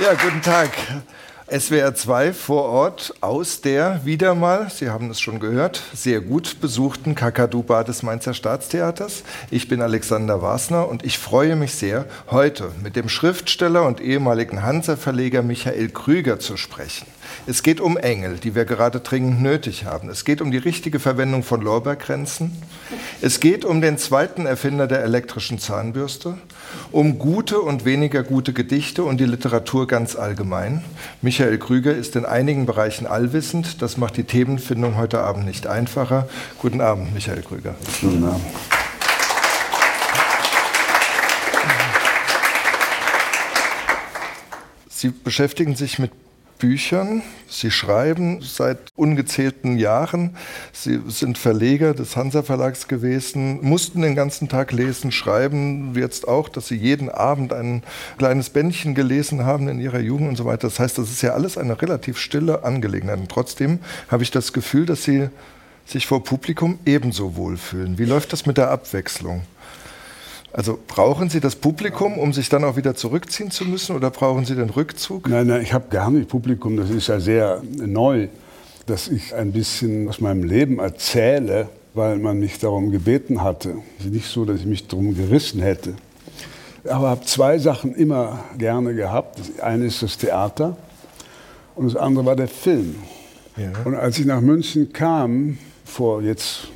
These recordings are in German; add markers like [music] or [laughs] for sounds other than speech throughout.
Ja, guten Tag. SWR 2 vor Ort aus der wieder mal, Sie haben es schon gehört, sehr gut besuchten Kakadu-Bar des Mainzer Staatstheaters. Ich bin Alexander Wasner und ich freue mich sehr, heute mit dem Schriftsteller und ehemaligen Hansa-Verleger Michael Krüger zu sprechen. Es geht um Engel, die wir gerade dringend nötig haben. Es geht um die richtige Verwendung von Lorbeerkränzen. Es geht um den zweiten Erfinder der elektrischen Zahnbürste, um gute und weniger gute Gedichte und die Literatur ganz allgemein. Michael Krüger ist in einigen Bereichen allwissend. Das macht die Themenfindung heute Abend nicht einfacher. Guten Abend, Michael Krüger. Guten Abend. Sie beschäftigen sich mit Büchern. Sie schreiben seit ungezählten Jahren. Sie sind Verleger des Hansa Verlags gewesen, mussten den ganzen Tag lesen, schreiben jetzt auch, dass Sie jeden Abend ein kleines Bändchen gelesen haben in Ihrer Jugend und so weiter. Das heißt, das ist ja alles eine relativ stille Angelegenheit. Und trotzdem habe ich das Gefühl, dass Sie sich vor Publikum ebenso wohlfühlen. Wie läuft das mit der Abwechslung? Also brauchen Sie das Publikum, um sich dann auch wieder zurückziehen zu müssen oder brauchen Sie den Rückzug? Nein, nein, ich habe gar nicht Publikum. Das ist ja sehr neu, dass ich ein bisschen aus meinem Leben erzähle, weil man mich darum gebeten hatte. Es ist nicht so, dass ich mich darum gerissen hätte. Aber habe zwei Sachen immer gerne gehabt. Das eine ist das Theater und das andere war der Film. Ja. Und als ich nach München kam, vor jetzt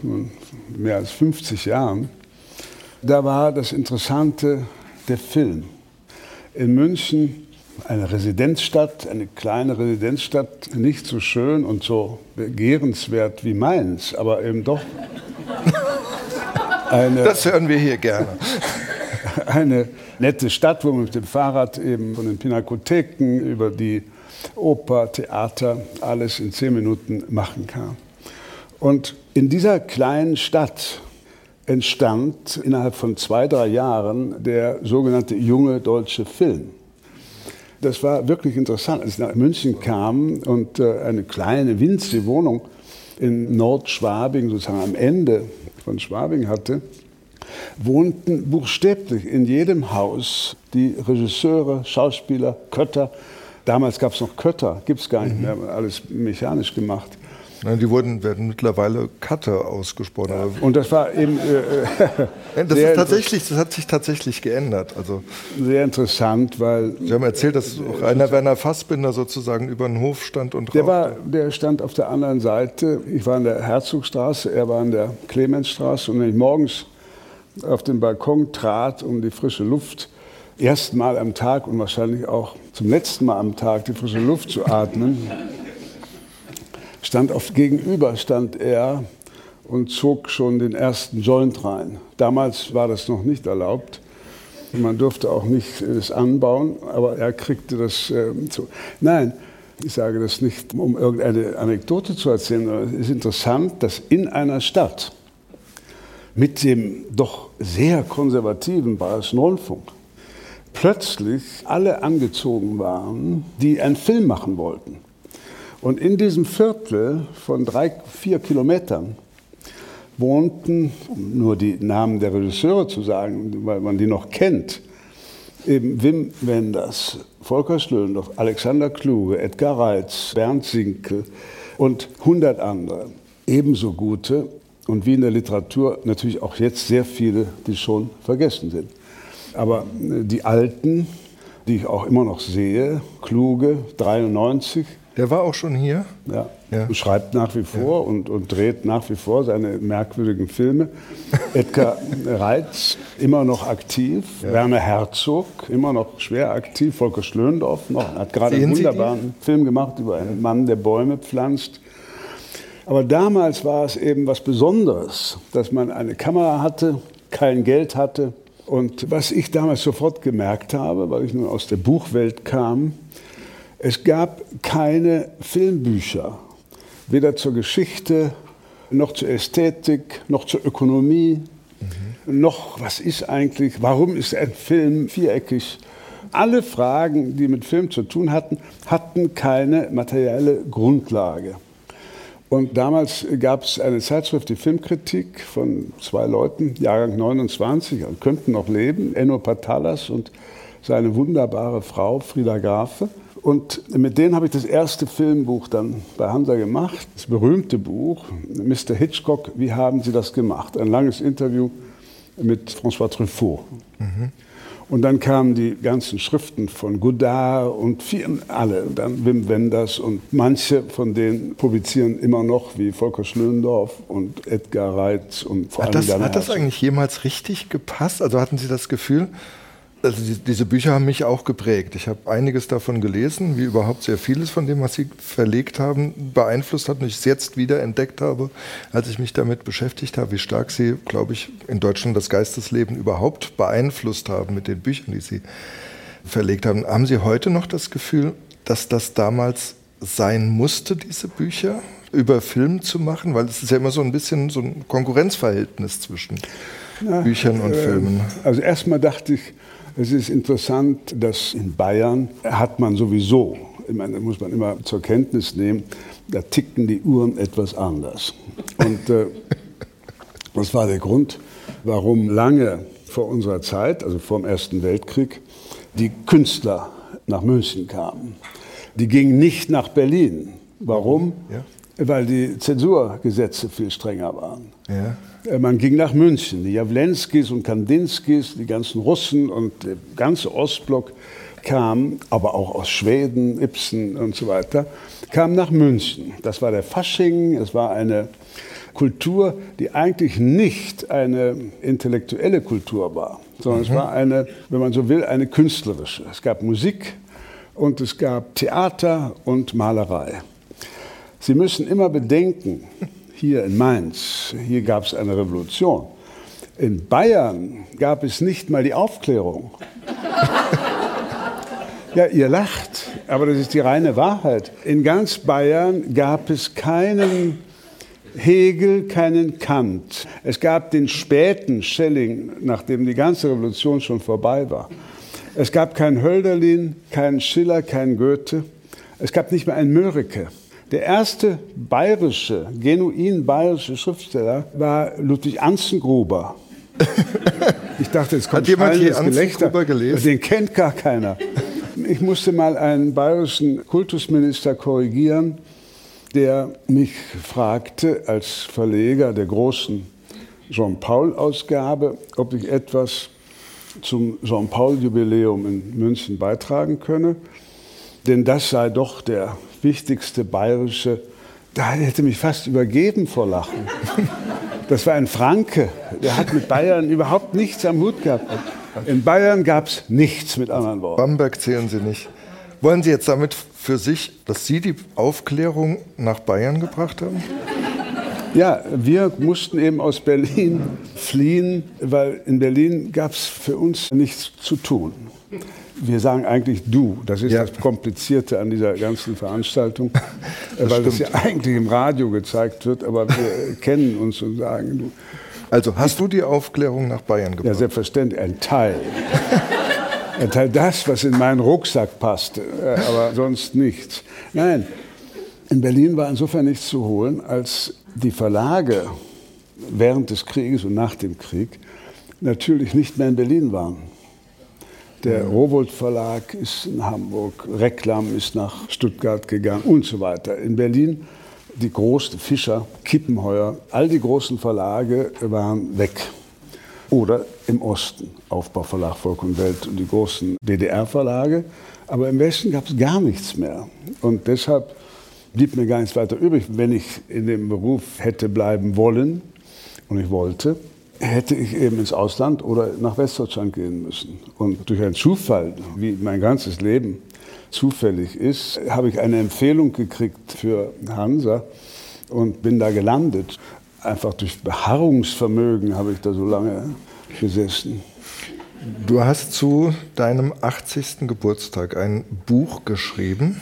mehr als 50 Jahren, da war das Interessante der Film. In München, eine Residenzstadt, eine kleine Residenzstadt, nicht so schön und so begehrenswert wie Mainz, aber eben doch. [laughs] Eine, das hören wir hier gerne. [laughs] Eine nette Stadt, wo man mit dem Fahrrad eben von den Pinakotheken über die Oper, Theater, alles in zehn Minuten machen kann. Und in dieser kleinen Stadt entstand innerhalb von zwei, drei Jahren der sogenannte junge deutsche Film. Das war wirklich interessant, als ich nach München kam und äh, eine kleine, winzige Wohnung in Nordschwabing, sozusagen am Ende von Schwabing hatte, wohnten buchstäblich in jedem Haus die Regisseure, Schauspieler, Kötter. Damals gab es noch Kötter, gibt es gar nicht mehr, alles mechanisch gemacht. Nein, die wurden, werden mittlerweile Cutter ausgesprochen. Ja. Und das war eben. Äh, [laughs] das, ist tatsächlich, das hat sich tatsächlich geändert. Also, sehr interessant, weil. Sie haben erzählt, dass auch Rainer Werner Fassbinder sozusagen über den Hof stand und der War, der stand auf der anderen Seite. Ich war in der Herzogstraße, er war in der Clemensstraße. Und wenn ich morgens auf den Balkon trat, um die frische Luft erstmal am Tag und wahrscheinlich auch zum letzten Mal am Tag die frische Luft zu atmen stand auf gegenüber stand er und zog schon den ersten Joint rein. Damals war das noch nicht erlaubt. Man durfte auch nicht es anbauen, aber er kriegte das äh, zu. Nein, ich sage das nicht, um irgendeine Anekdote zu erzählen, sondern es ist interessant, dass in einer Stadt mit dem doch sehr konservativen Bayerischen Rundfunk plötzlich alle angezogen waren, die einen Film machen wollten. Und in diesem Viertel von drei, vier Kilometern wohnten, um nur die Namen der Regisseure zu sagen, weil man die noch kennt, eben Wim Wenders, Volker Schlöndorff, Alexander Kluge, Edgar Reitz, Bernd Sinkel und hundert andere. Ebenso gute und wie in der Literatur natürlich auch jetzt sehr viele, die schon vergessen sind. Aber die Alten, die ich auch immer noch sehe, Kluge, 93, der war auch schon hier? Ja. ja. Und schreibt nach wie vor ja. und, und dreht nach wie vor seine merkwürdigen Filme. [laughs] Edgar Reitz, immer noch aktiv. Ja. Werner Herzog, immer noch schwer aktiv. Volker Schlöndorff noch, hat gerade einen wunderbaren Film gemacht über einen Mann, der Bäume pflanzt. Aber damals war es eben was Besonderes, dass man eine Kamera hatte, kein Geld hatte. Und was ich damals sofort gemerkt habe, weil ich nun aus der Buchwelt kam, es gab keine Filmbücher, weder zur Geschichte, noch zur Ästhetik, noch zur Ökonomie, mhm. noch was ist eigentlich, warum ist ein Film viereckig. Alle Fragen, die mit Film zu tun hatten, hatten keine materielle Grundlage. Und damals gab es eine Zeitschrift, die Filmkritik von zwei Leuten, Jahrgang 29, könnten noch leben, Enno Patalas und seine wunderbare Frau Frieda Grafe. Und mit denen habe ich das erste Filmbuch dann bei Hansa gemacht, das berühmte Buch, Mr. Hitchcock, wie haben Sie das gemacht? Ein langes Interview mit François Truffaut. Mhm. Und dann kamen die ganzen Schriften von Godard und vielen, alle, dann Wim Wenders und manche von denen publizieren immer noch, wie Volker Schlöndorff und Edgar Reitz und vor allem Hat das, hat das eigentlich jemals richtig gepasst? Also hatten Sie das Gefühl, also die, diese Bücher haben mich auch geprägt. Ich habe einiges davon gelesen, wie überhaupt sehr vieles von dem, was Sie verlegt haben, beeinflusst hat und ich es jetzt wieder entdeckt habe, als ich mich damit beschäftigt habe, wie stark Sie, glaube ich, in Deutschland das Geistesleben überhaupt beeinflusst haben mit den Büchern, die Sie verlegt haben. Haben Sie heute noch das Gefühl, dass das damals sein musste, diese Bücher? über Film zu machen? Weil es ist ja immer so ein bisschen so ein Konkurrenzverhältnis zwischen Na, Büchern und äh, Filmen. Also erstmal dachte ich, es ist interessant, dass in Bayern hat man sowieso, ich meine, da muss man immer zur Kenntnis nehmen, da tickten die Uhren etwas anders. Und äh, [laughs] das war der Grund, warum lange vor unserer Zeit, also vor dem Ersten Weltkrieg, die Künstler nach München kamen. Die gingen nicht nach Berlin. Warum? Ja. Weil die Zensurgesetze viel strenger waren. Ja. Äh, man ging nach München. Die Jawlenskis und Kandinskis, die ganzen Russen und der ganze Ostblock kamen, aber auch aus Schweden, Ibsen und so weiter, kamen nach München. Das war der Fasching, es war eine Kultur, die eigentlich nicht eine intellektuelle Kultur war, sondern mhm. es war eine, wenn man so will, eine künstlerische. Es gab Musik und es gab Theater und Malerei. Sie müssen immer bedenken, hier in Mainz, hier gab es eine Revolution. In Bayern gab es nicht mal die Aufklärung. [laughs] ja, ihr lacht, aber das ist die reine Wahrheit. In ganz Bayern gab es keinen Hegel, keinen Kant. Es gab den späten Schelling, nachdem die ganze Revolution schon vorbei war. Es gab keinen Hölderlin, keinen Schiller, keinen Goethe. Es gab nicht mehr einen Mörike. Der erste bayerische, genuin bayerische Schriftsteller war Ludwig Anzengruber. [laughs] Ich dachte, jetzt kommt Hat jemand hier Gelächter. gelesen? Den kennt gar keiner. Ich musste mal einen bayerischen Kultusminister korrigieren, der mich fragte als Verleger der großen Jean-Paul-Ausgabe, ob ich etwas zum Jean-Paul-Jubiläum in München beitragen könne. Denn das sei doch der wichtigste bayerische, da hätte mich fast übergeben vor Lachen. Das war ein Franke, der hat mit Bayern überhaupt nichts am Hut gehabt. In Bayern gab es nichts mit anderen Worten. Bamberg zählen Sie nicht. Wollen Sie jetzt damit für sich, dass Sie die Aufklärung nach Bayern gebracht haben? Ja, wir mussten eben aus Berlin fliehen, weil in Berlin gab es für uns nichts zu tun. Wir sagen eigentlich du. Das ist ja. das Komplizierte an dieser ganzen Veranstaltung, [laughs] das weil das ja eigentlich im Radio gezeigt wird, aber wir [laughs] kennen uns und sagen du. Also hast du die Aufklärung nach Bayern gebracht? Ja, selbstverständlich, ein Teil. [laughs] ein Teil das, was in meinen Rucksack passte, äh, aber sonst nichts. Nein, in Berlin war insofern nichts zu holen, als die Verlage während des Krieges und nach dem Krieg natürlich nicht mehr in Berlin waren. Der Rowold Verlag ist in Hamburg, Reklam ist nach Stuttgart gegangen und so weiter. In Berlin die großen Fischer, Kippenheuer, all die großen Verlage waren weg. Oder im Osten, Aufbauverlag Volk und Welt und die großen DDR-Verlage. Aber im Westen gab es gar nichts mehr. Und deshalb blieb mir gar nichts weiter übrig, wenn ich in dem Beruf hätte bleiben wollen und ich wollte, hätte ich eben ins Ausland oder nach Westdeutschland gehen müssen. Und durch einen Zufall, wie mein ganzes Leben zufällig ist, habe ich eine Empfehlung gekriegt für Hansa und bin da gelandet. Einfach durch Beharrungsvermögen habe ich da so lange gesessen. Du hast zu deinem 80. Geburtstag ein Buch geschrieben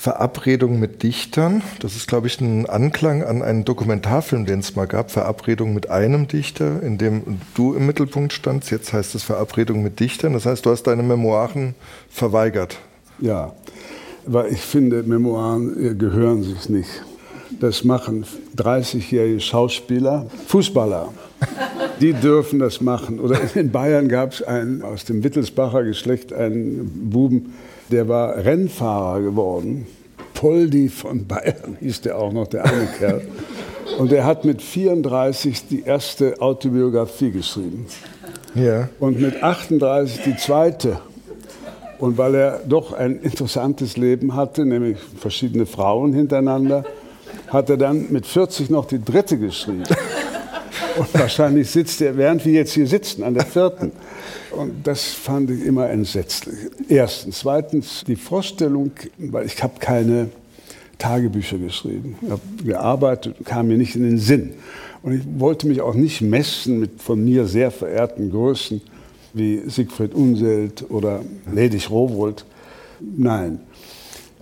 Verabredung mit Dichtern. Das ist, glaube ich, ein Anklang an einen Dokumentarfilm, den es mal gab. Verabredung mit einem Dichter, in dem du im Mittelpunkt standst. Jetzt heißt es Verabredung mit Dichtern. Das heißt, du hast deine Memoiren verweigert. Ja, weil ich finde, Memoiren gehören sich nicht. Das machen 30-jährige Schauspieler, Fußballer. die dürfen das machen. Oder in Bayern gab es aus dem Wittelsbacher Geschlecht, einen Buben, der war Rennfahrer geworden. Poldi von Bayern [laughs] hieß der auch noch, der eine Kerl. Und er hat mit 34 die erste Autobiografie geschrieben. Ja. Und mit 38 die zweite. Und weil er doch ein interessantes Leben hatte, nämlich verschiedene Frauen hintereinander, hat er dann mit 40 noch die dritte geschrieben. Und wahrscheinlich sitzt er, während wir jetzt hier sitzen, an der vierten. Und das fand ich immer entsetzlich. Erstens. Zweitens die Vorstellung, weil ich habe keine Tagebücher geschrieben. Ich habe gearbeitet, kam mir nicht in den Sinn. Und ich wollte mich auch nicht messen mit von mir sehr verehrten Größen wie Siegfried Unselt oder Ledig Rowold. Nein.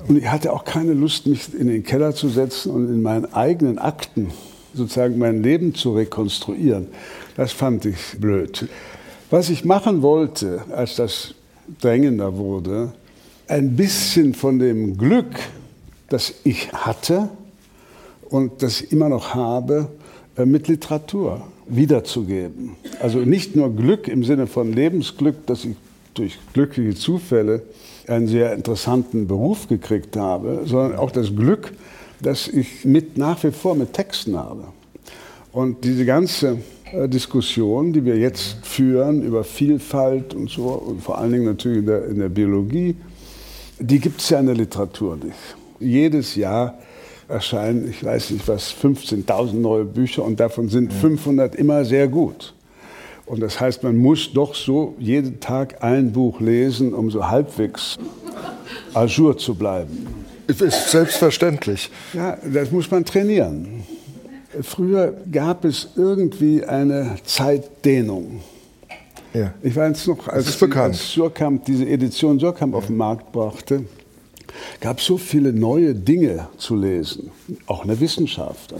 Und ich hatte auch keine Lust, mich in den Keller zu setzen und in meinen eigenen Akten sozusagen mein Leben zu rekonstruieren. Das fand ich blöd. Was ich machen wollte, als das drängender wurde, ein bisschen von dem Glück, das ich hatte und das ich immer noch habe, äh, mit Literatur wiederzugeben. Also nicht nur Glück im Sinne von Lebensglück, dass ich durch glückliche Zufälle einen sehr interessanten Beruf gekriegt habe, sondern auch das Glück, dass ich mit, nach wie vor mit Texten habe. Und diese ganze äh, Diskussion, die wir jetzt führen über Vielfalt und so, und vor allen Dingen natürlich in der, in der Biologie, die gibt es ja in der Literatur nicht. Jedes Jahr erscheinen, ich weiß nicht was, 15.000 neue Bücher und davon sind 500 immer sehr gut. Und das heißt, man muss doch so jeden Tag ein Buch lesen, um so halbwegs à jour zu bleiben. Es ist selbstverständlich. Ja, das muss man trainieren. Früher gab es irgendwie eine Zeitdehnung. Ja. Ich weiß noch, als, als Surkamp diese Edition Surkamp ja. auf den Markt brachte, gab so viele neue Dinge zu lesen, auch in der Wissenschaft,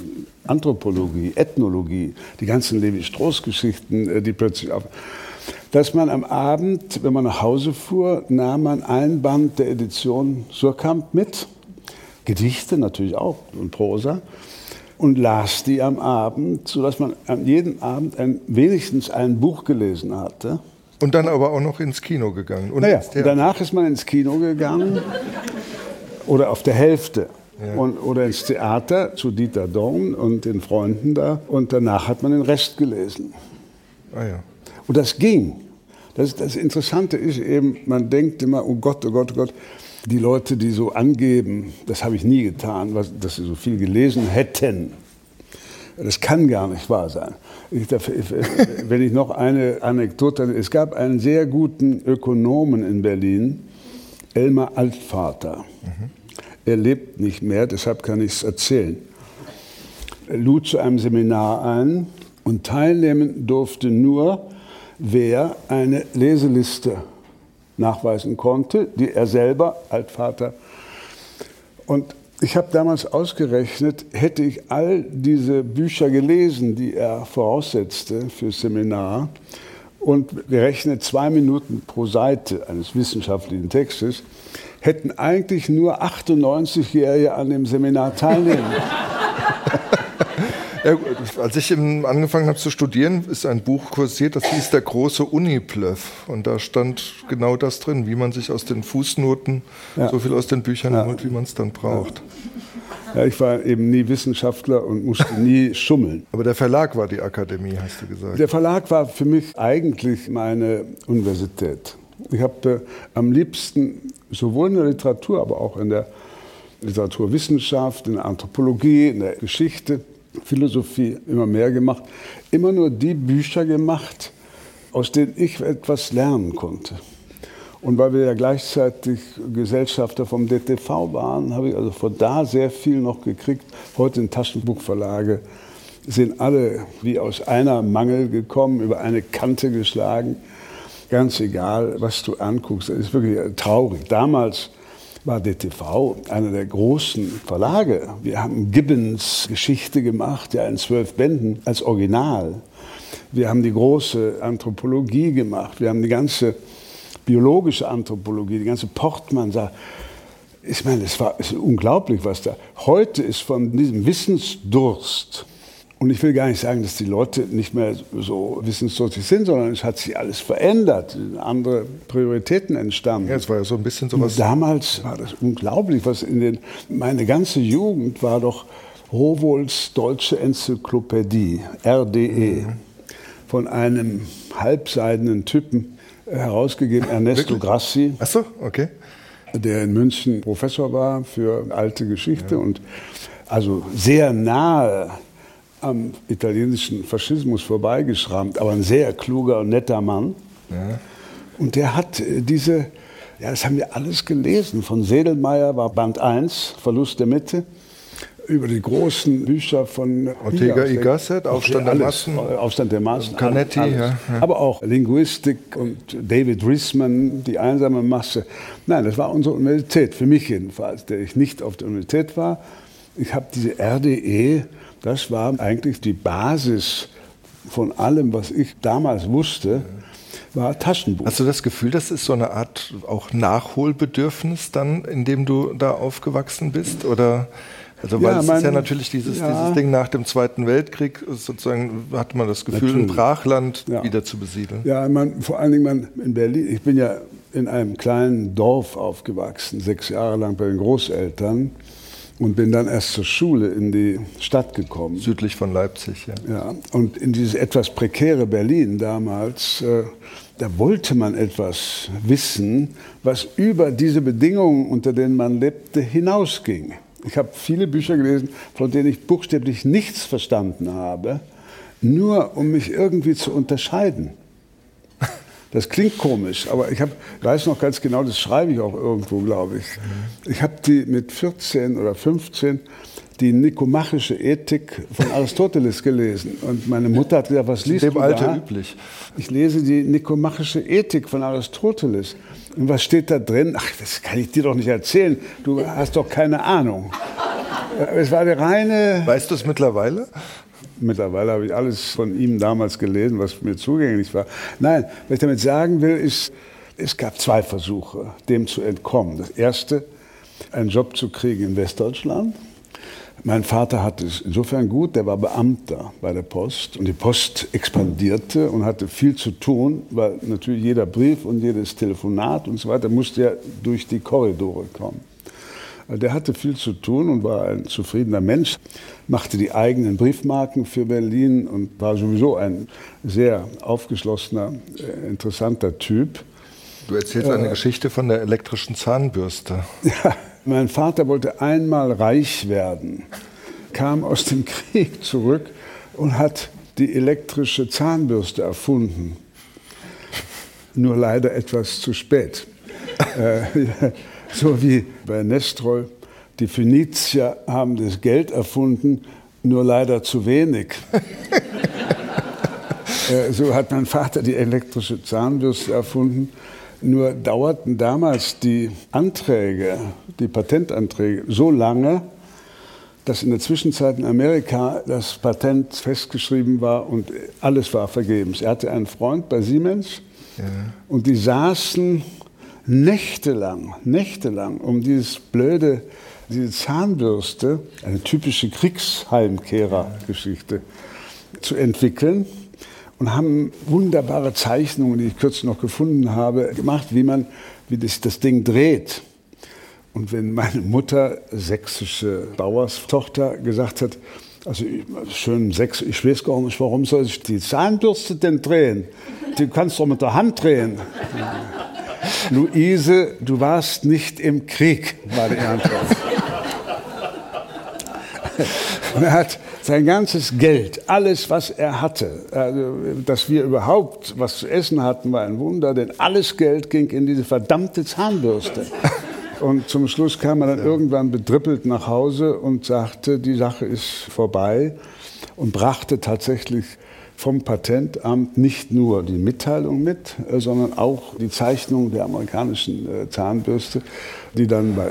Anthropologie, Ethnologie, die ganzen Levi-Strauss-Geschichten, äh, die plötzlich auf dass man am Abend, wenn man nach Hause fuhr, nahm man ein Band der Edition Surkamp mit, Gedichte natürlich auch und Prosa, und las die am Abend, sodass man an jedem Abend ein, wenigstens ein Buch gelesen hatte. Und dann aber auch noch ins Kino gegangen. Und naja, danach ist man ins Kino gegangen oder auf der Hälfte. Ja. Und, oder ins Theater zu Dieter Dorn und den Freunden da. Und danach hat man den Rest gelesen. Ah, ja. Und das ging. Das, das Interessante ist eben, man denkt immer, oh Gott, oh Gott, oh Gott, die Leute, die so angeben, das habe ich nie getan, was, dass sie so viel gelesen hätten. Das kann gar nicht wahr sein. Ich, wenn ich noch eine Anekdote, es gab einen sehr guten Ökonomen in Berlin, Elmar Altvater. Mhm. Er lebt nicht mehr, deshalb kann ich es erzählen. Er lud zu einem Seminar ein und teilnehmen durfte nur, wer eine Leseliste nachweisen konnte, die er selber, Altvater. Und ich habe damals ausgerechnet, hätte ich all diese Bücher gelesen, die er voraussetzte fürs Seminar, und gerechnet zwei Minuten pro Seite eines wissenschaftlichen Textes, hätten eigentlich nur 98-Jährige an dem Seminar teilnehmen. [laughs] [laughs] Ja, als ich angefangen habe zu studieren, ist ein Buch kursiert, das hieß Der große Uniplöff. Und da stand genau das drin, wie man sich aus den Fußnoten ja. so viel aus den Büchern ja. holt, wie man es dann braucht. Ja, ich war eben nie Wissenschaftler und musste nie schummeln. Aber der Verlag war die Akademie, hast du gesagt. Der Verlag war für mich eigentlich meine Universität. Ich habe äh, am liebsten sowohl in der Literatur, aber auch in der Literaturwissenschaft, in der Anthropologie, in der Geschichte Philosophie immer mehr gemacht, immer nur die Bücher gemacht, aus denen ich etwas lernen konnte. Und weil wir ja gleichzeitig Gesellschafter vom DTV waren, habe ich also von da sehr viel noch gekriegt. Heute in Taschenbuchverlage sind alle wie aus einer Mangel gekommen, über eine Kante geschlagen. Ganz egal, was du anguckst, das ist wirklich traurig. Damals war DTV einer der großen Verlage. Wir haben Gibbons Geschichte gemacht, ja in zwölf Bänden als Original. Wir haben die große Anthropologie gemacht. Wir haben die ganze biologische Anthropologie, die ganze Portmann. Ich meine, es war es unglaublich, was da. Heute ist von diesem Wissensdurst Und ich will gar nicht sagen, dass die Leute nicht mehr so wissensdurstig sind, sondern es hat sich alles verändert, andere Prioritäten entstanden. Ja, es war ja so ein bisschen sowas. Damals war das unglaublich, was in den, meine ganze Jugend war doch Rowohls Deutsche Enzyklopädie, RDE, mhm. von einem halbseidenen Typen herausgegeben, Ernesto Wirklich? Grassi. Ach so, okay. Der in München Professor war für alte Geschichte ja. und also sehr nahe am italienischen Faschismus vorbeigeschrammt, aber ein sehr kluger und netter Mann. Ja. Und der hat äh, diese, ja, das haben wir alles gelesen. Von Sedelmeier war Band 1, Verlust der Mitte, über die großen Bücher von Ortega y Gasset, Aufstand der Massen. Aufstand der Massen. Canetti, ja, ja. Aber auch Linguistik und David Riesman, die einsame Masse. Nein, das war unsere Universität, für mich jedenfalls, der ich nicht auf der Universität war. Ich habe diese RDE das war eigentlich die Basis von allem, was ich damals wusste, war Taschenbuch. Hast du das Gefühl, das ist so eine Art auch Nachholbedürfnis dann, in dem du da aufgewachsen bist? Oder also weil ja, es ist ja natürlich dieses, ja. dieses Ding nach dem Zweiten Weltkrieg, sozusagen hat man das Gefühl, natürlich. ein Brachland ja. wieder zu besiedeln. Ja, man, vor allen Dingen man, in Berlin, ich bin ja in einem kleinen Dorf aufgewachsen, sechs Jahre lang bei den Großeltern und bin dann erst zur Schule in die Stadt gekommen. Südlich von Leipzig, ja. ja und in dieses etwas prekäre Berlin damals, äh, da wollte man etwas wissen, was über diese Bedingungen, unter denen man lebte, hinausging. Ich habe viele Bücher gelesen, von denen ich buchstäblich nichts verstanden habe, nur um mich irgendwie zu unterscheiden. Das klingt komisch, aber ich hab, weiß noch ganz genau, das schreibe ich auch irgendwo, glaube ich. Ich habe die mit 14 oder 15 die nikomachische Ethik von Aristoteles gelesen. Und meine Mutter hat gesagt, was liest Dem du Alter da? üblich. Ich lese die nikomachische Ethik von Aristoteles. Und was steht da drin? Ach, das kann ich dir doch nicht erzählen. Du hast doch keine Ahnung. Es war der reine. Weißt du es mittlerweile? Mittlerweile habe ich alles von ihm damals gelesen, was mir zugänglich war. Nein, was ich damit sagen will, ist, es gab zwei Versuche, dem zu entkommen. Das erste, einen Job zu kriegen in Westdeutschland. Mein Vater hatte es insofern gut, der war Beamter bei der Post und die Post expandierte und hatte viel zu tun, weil natürlich jeder Brief und jedes Telefonat und so weiter musste ja durch die Korridore kommen. Der hatte viel zu tun und war ein zufriedener Mensch, machte die eigenen Briefmarken für Berlin und war sowieso ein sehr aufgeschlossener, äh, interessanter Typ. Du erzählst eine äh, Geschichte von der elektrischen Zahnbürste. [laughs] Ja, mein Vater wollte einmal reich werden, kam aus dem [laughs] Krieg zurück und hat die elektrische Zahnbürste erfunden. Nur leider etwas zu spät. [laughs] äh, so wie bei Nestroy. Die Phönizier haben das Geld erfunden, nur leider zu wenig. [laughs] Äh, so hat mein Vater die elektrische Zahnbürste erfunden. Nur dauerten damals die Anträge, die Patentanträge so lange, dass in der Zwischenzeit in Amerika das Patent festgeschrieben war und alles war vergebens. Er hatte einen Freund bei Siemens ja. und die saßen nächtelang, nächtelang um dieses blöde, diese Zahnbürste, eine typische Kriegsheimkehrer-Geschichte, zu entwickeln und haben wunderbare Zeichnungen, die ich kürzlich noch gefunden habe, gemacht, wie man, wie das, das Ding dreht. Und wenn meine Mutter, sächsische Bauerstochter, gesagt hat, also schön sechs, ich weiß gar nicht, warum soll ich die Zahnbürste denn drehen? Die kannst du doch mit der Hand drehen. Luise, du warst nicht im Krieg, war die Antwort. Er hat sein ganzes Geld, alles, was er hatte, also, dass wir überhaupt was zu essen hatten, war ein Wunder, denn alles Geld ging in diese verdammte Zahnbürste. Und zum Schluss kam er dann irgendwann bedrippelt nach Hause und sagte, die Sache ist vorbei und brachte tatsächlich vom Patentamt nicht nur die Mitteilung mit, äh, sondern auch die Zeichnung der amerikanischen äh, Zahnbürste, die dann bei, äh,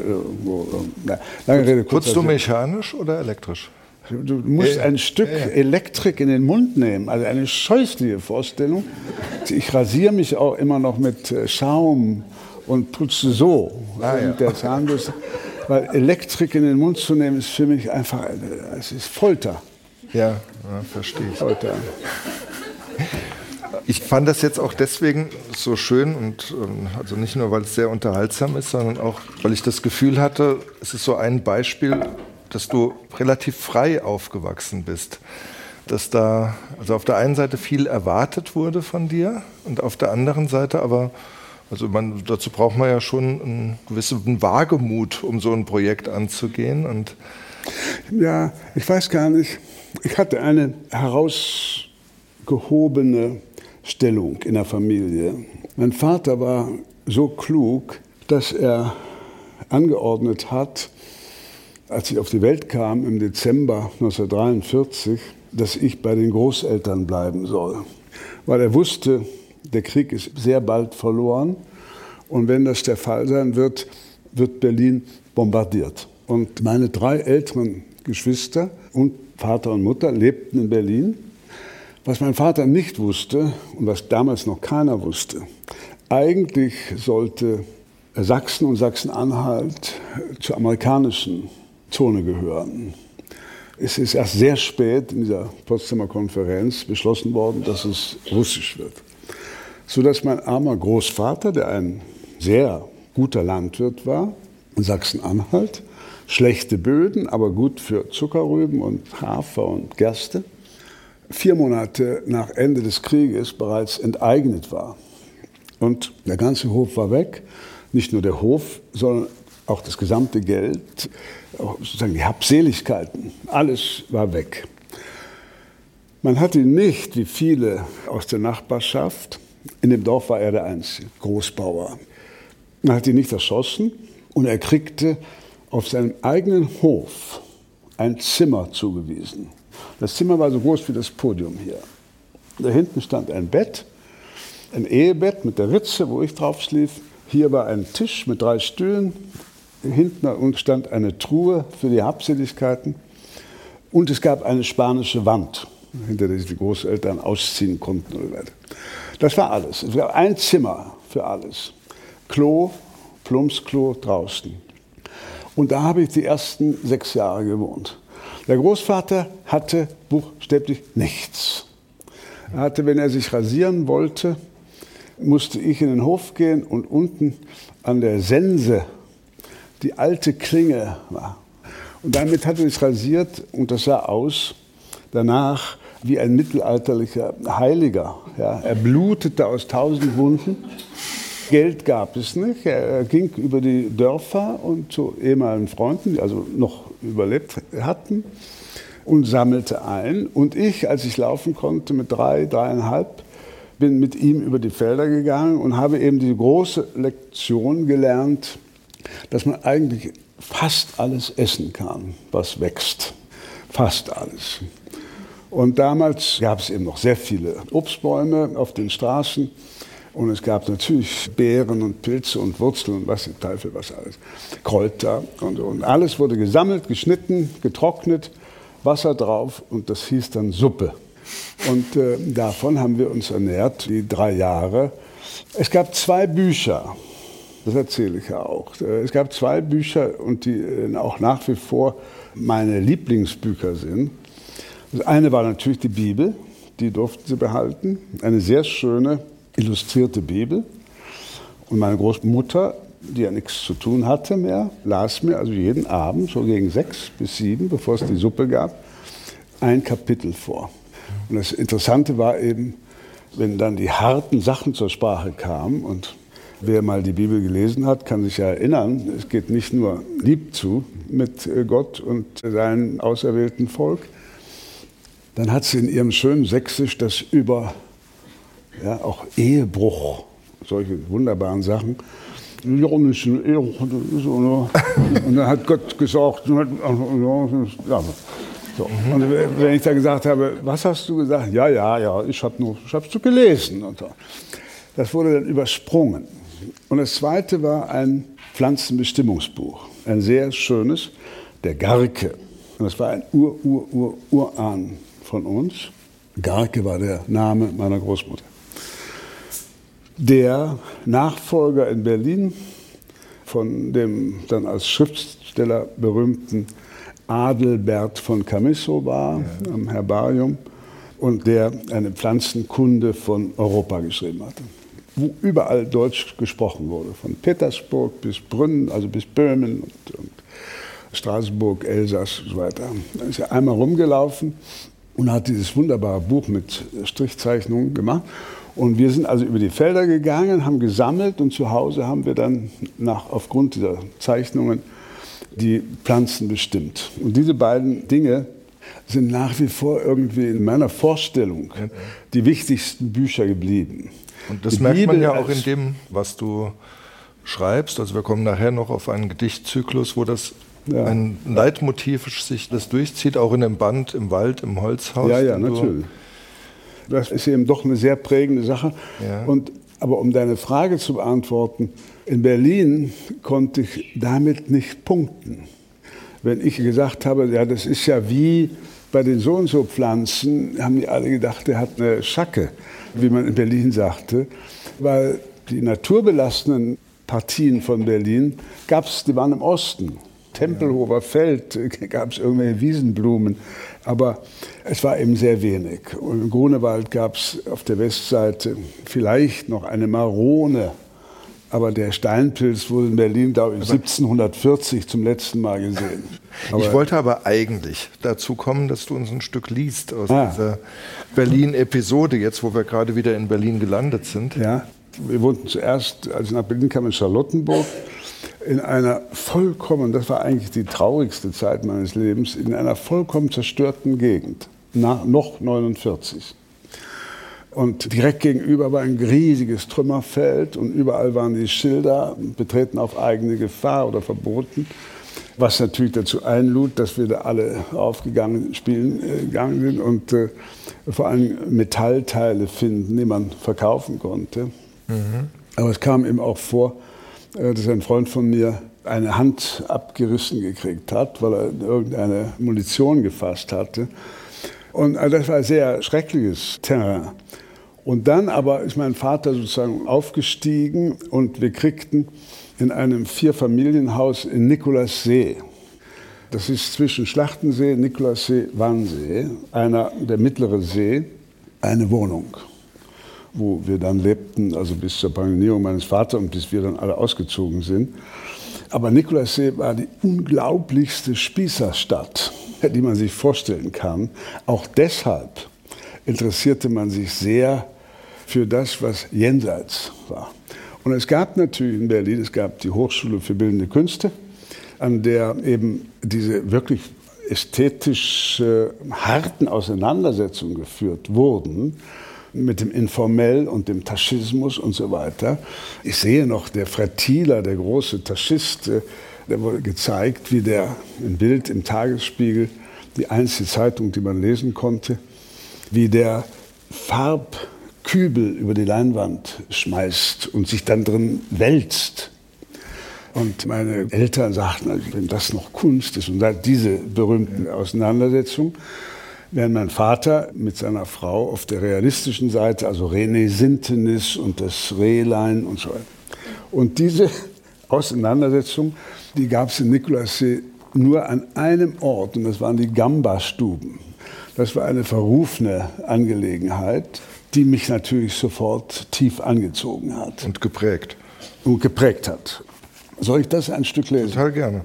na, lange Rede, Putzt du mechanisch oder elektrisch? Du musst ein Stück Elektrik in den Mund nehmen, also eine scheußliche Vorstellung. Ich rasiere mich auch immer noch mit Schaum und putze so ah, mit der Zahnbürste, weil Elektrik in den Mund zu nehmen ist für mich einfach, es ist Folter. Ja, ja verstehe ich. Heute Ich fand das jetzt auch deswegen so schön und also nicht nur, weil es sehr unterhaltsam ist, sondern auch, weil ich das Gefühl hatte, es ist so ein Beispiel, dass du relativ frei aufgewachsen bist. Dass da also auf der einen Seite viel erwartet wurde von dir und auf der anderen Seite aber, also man, dazu braucht man ja schon einen gewissen Wagemut, um so ein Projekt anzugehen. Und ja, ich weiß gar nicht. Ich hatte eine herausgehobene Stellung in der Familie. Mein Vater war so klug, dass er angeordnet hat, als ich auf die Welt kam im Dezember 1943, dass ich bei den Großeltern bleiben soll. Weil er wusste, der Krieg ist sehr bald verloren und wenn das der Fall sein wird, wird Berlin bombardiert. Und meine drei älteren Geschwister und Vater und Mutter lebten in Berlin was mein Vater nicht wusste und was damals noch keiner wusste, eigentlich sollte Sachsen und Sachsen-Anhalt zur amerikanischen Zone gehören. Es ist erst sehr spät in dieser Potsdamer Konferenz beschlossen worden, dass es russisch wird. Sodass mein armer Großvater, der ein sehr guter Landwirt war, in Sachsen-Anhalt, schlechte Böden, aber gut für Zuckerrüben und Hafer und Gerste, vier Monate nach Ende des Krieges bereits enteignet war. Und der ganze Hof war weg. Nicht nur der Hof, sondern auch das gesamte Geld, sozusagen die Habseligkeiten, alles war weg. Man hat ihn nicht, wie viele aus der Nachbarschaft, in dem Dorf war er der einzige Großbauer. Man hat ihn nicht erschossen und er kriegte auf seinem eigenen Hof ein Zimmer zugewiesen. Das Zimmer war so groß wie das Podium hier. Da hinten stand ein Bett, ein Ehebett mit der Ritze, wo ich drauf schlief. Hier war ein Tisch mit drei Stühlen. Hinten stand eine Truhe für die Habseligkeiten. Und es gab eine spanische Wand, hinter der sich die Großeltern ausziehen konnten. Das war alles. Es gab ein Zimmer für alles. Klo, Plumpsklo draußen. Und da habe ich die ersten sechs Jahre gewohnt. Der Großvater hatte buchstäblich nichts. Er hatte, wenn er sich rasieren wollte, musste ich in den Hof gehen und unten an der Sense die alte Klinge war. Und damit hat er sich rasiert und das sah aus danach wie ein mittelalterlicher Heiliger. Ja, er blutete aus tausend Wunden. Geld gab es nicht. Er ging über die Dörfer und zu ehemaligen Freunden, die also noch überlebt hatten und sammelte ein. Und ich, als ich laufen konnte mit drei, dreieinhalb, bin mit ihm über die Felder gegangen und habe eben die große Lektion gelernt, dass man eigentlich fast alles essen kann, was wächst. Fast alles. Und damals gab es eben noch sehr viele Obstbäume auf den Straßen. Und es gab natürlich Beeren und Pilze und Wurzeln und was, Teufel, was alles. Kräuter und, und alles wurde gesammelt, geschnitten, getrocknet, Wasser drauf und das hieß dann Suppe. Und äh, davon haben wir uns ernährt, die drei Jahre. Es gab zwei Bücher, das erzähle ich ja auch. Es gab zwei Bücher und die äh, auch nach wie vor meine Lieblingsbücher sind. Das eine war natürlich die Bibel, die durften sie behalten. Eine sehr schöne illustrierte Bibel. Und meine Großmutter, die ja nichts zu tun hatte mehr, las mir also jeden Abend, so gegen sechs bis sieben, bevor es die Suppe gab, ein Kapitel vor. Und das Interessante war eben, wenn dann die harten Sachen zur Sprache kamen und wer mal die Bibel gelesen hat, kann sich ja erinnern, es geht nicht nur lieb zu mit Gott und seinem auserwählten Volk, dann hat sie in ihrem schönen Sächsisch das über ja, auch Ehebruch, solche wunderbaren Sachen. Ja, nicht ne? Und dann hat Gott gesagt, ja, so. Und wenn ich da gesagt habe, was hast du gesagt? Ja, ja, ja, ich habe nur, ich habe es gelesen. Und so. Das wurde dann übersprungen. Und das zweite war ein Pflanzenbestimmungsbuch, ein sehr schönes, der Garke. Und das war ein Ur-Ur-Ur-Urahn von uns. Garke war der Name meiner Großmutter der Nachfolger in Berlin von dem dann als Schriftsteller berühmten Adelbert von Camisso war ja. am Herbarium und der eine Pflanzenkunde von Europa geschrieben hatte, wo überall Deutsch gesprochen wurde, von Petersburg bis Brünn, also bis Böhmen und, und Straßburg, Elsass und so weiter. Da ist er einmal rumgelaufen und hat dieses wunderbare Buch mit Strichzeichnungen gemacht. Und wir sind also über die Felder gegangen, haben gesammelt und zu Hause haben wir dann nach, aufgrund dieser Zeichnungen die Pflanzen bestimmt. Und diese beiden Dinge sind nach wie vor irgendwie in meiner Vorstellung die wichtigsten Bücher geblieben. Und das die merkt man ja auch in dem, was du schreibst. Also wir kommen nachher noch auf einen Gedichtzyklus, wo das ja. ein Leitmotiv sich das durchzieht, auch in dem Band im Wald, im Holzhaus. Ja, ja, natürlich. Das ist eben doch eine sehr prägende Sache. Ja. Und, aber um deine Frage zu beantworten, in Berlin konnte ich damit nicht punkten. Wenn ich gesagt habe, ja, das ist ja wie bei den so und so Pflanzen, haben die alle gedacht, der hat eine Schacke, wie man in Berlin sagte, weil die naturbelassenen Partien von Berlin gab es, die waren im Osten. Tempelhofer Feld [laughs] gab es irgendwelche Wiesenblumen. Aber es war eben sehr wenig. Und im Grunewald gab es auf der Westseite vielleicht noch eine Marone. Aber der Steinpilz wurde in Berlin, glaube ich, 1740 zum letzten Mal gesehen. Aber [laughs] ich wollte aber eigentlich dazu kommen, dass du uns ein Stück liest aus ah. dieser Berlin-Episode, jetzt wo wir gerade wieder in Berlin gelandet sind. Ja, wir wohnten zuerst, als ich nach Berlin kam, in Charlottenburg in einer vollkommen, das war eigentlich die traurigste Zeit meines Lebens, in einer vollkommen zerstörten Gegend, nach, noch 49. Und direkt gegenüber war ein riesiges Trümmerfeld und überall waren die Schilder, betreten auf eigene Gefahr oder verboten. Was natürlich dazu einlud, dass wir da alle aufgegangen spielen äh, gegangen sind und äh, vor allem Metallteile finden, die man verkaufen konnte. Mhm. Aber es kam eben auch vor, äh, dass ein Freund von mir eine Hand abgerissen gekriegt hat, weil er irgendeine Munition gefasst hatte. Und also das war ein sehr schreckliches Terrain. Und dann aber ist mein Vater sozusagen aufgestiegen und wir kriegten in einem Vierfamilienhaus in Nikolassee, das ist zwischen Schlachtensee, Nikolassee, Wannsee, einer der mittlere See, eine Wohnung wo wir dann lebten, also bis zur Pensionierung meines Vaters und bis wir dann alle ausgezogen sind. Aber Nikolassee war die unglaublichste Spießerstadt, die man sich vorstellen kann. Auch deshalb interessierte man sich sehr für das, was jenseits war. Und es gab natürlich in Berlin, es gab die Hochschule für Bildende Künste, an der eben diese wirklich ästhetisch äh, harten Auseinandersetzungen geführt wurden mit dem Informell und dem Taschismus und so weiter. Ich sehe noch, der Thieler, der große Taschist, äh, der wurde gezeigt, wie der ein Bild im Tagesspiegel, die einzige Zeitung, die man lesen konnte, wie der Farbkübel über die Leinwand schmeißt und sich dann drin wälzt. Und meine Eltern sagten, also, wenn das noch Kunst ist, und diese berühmten Auseinandersetzungen, während mein Vater mit seiner Frau auf der realistischen Seite, also René Sintenis und das Rehlein und so weiter. Und diese [laughs] Auseinandersetzung, die gab es in Nikolassee nur an einem Ort, und das waren die Gamba-Stuben. Das war eine verrufene Angelegenheit, die mich natürlich sofort tief angezogen hat. Und geprägt. Und geprägt hat. Soll ich das ein Stück lesen? Total gerne.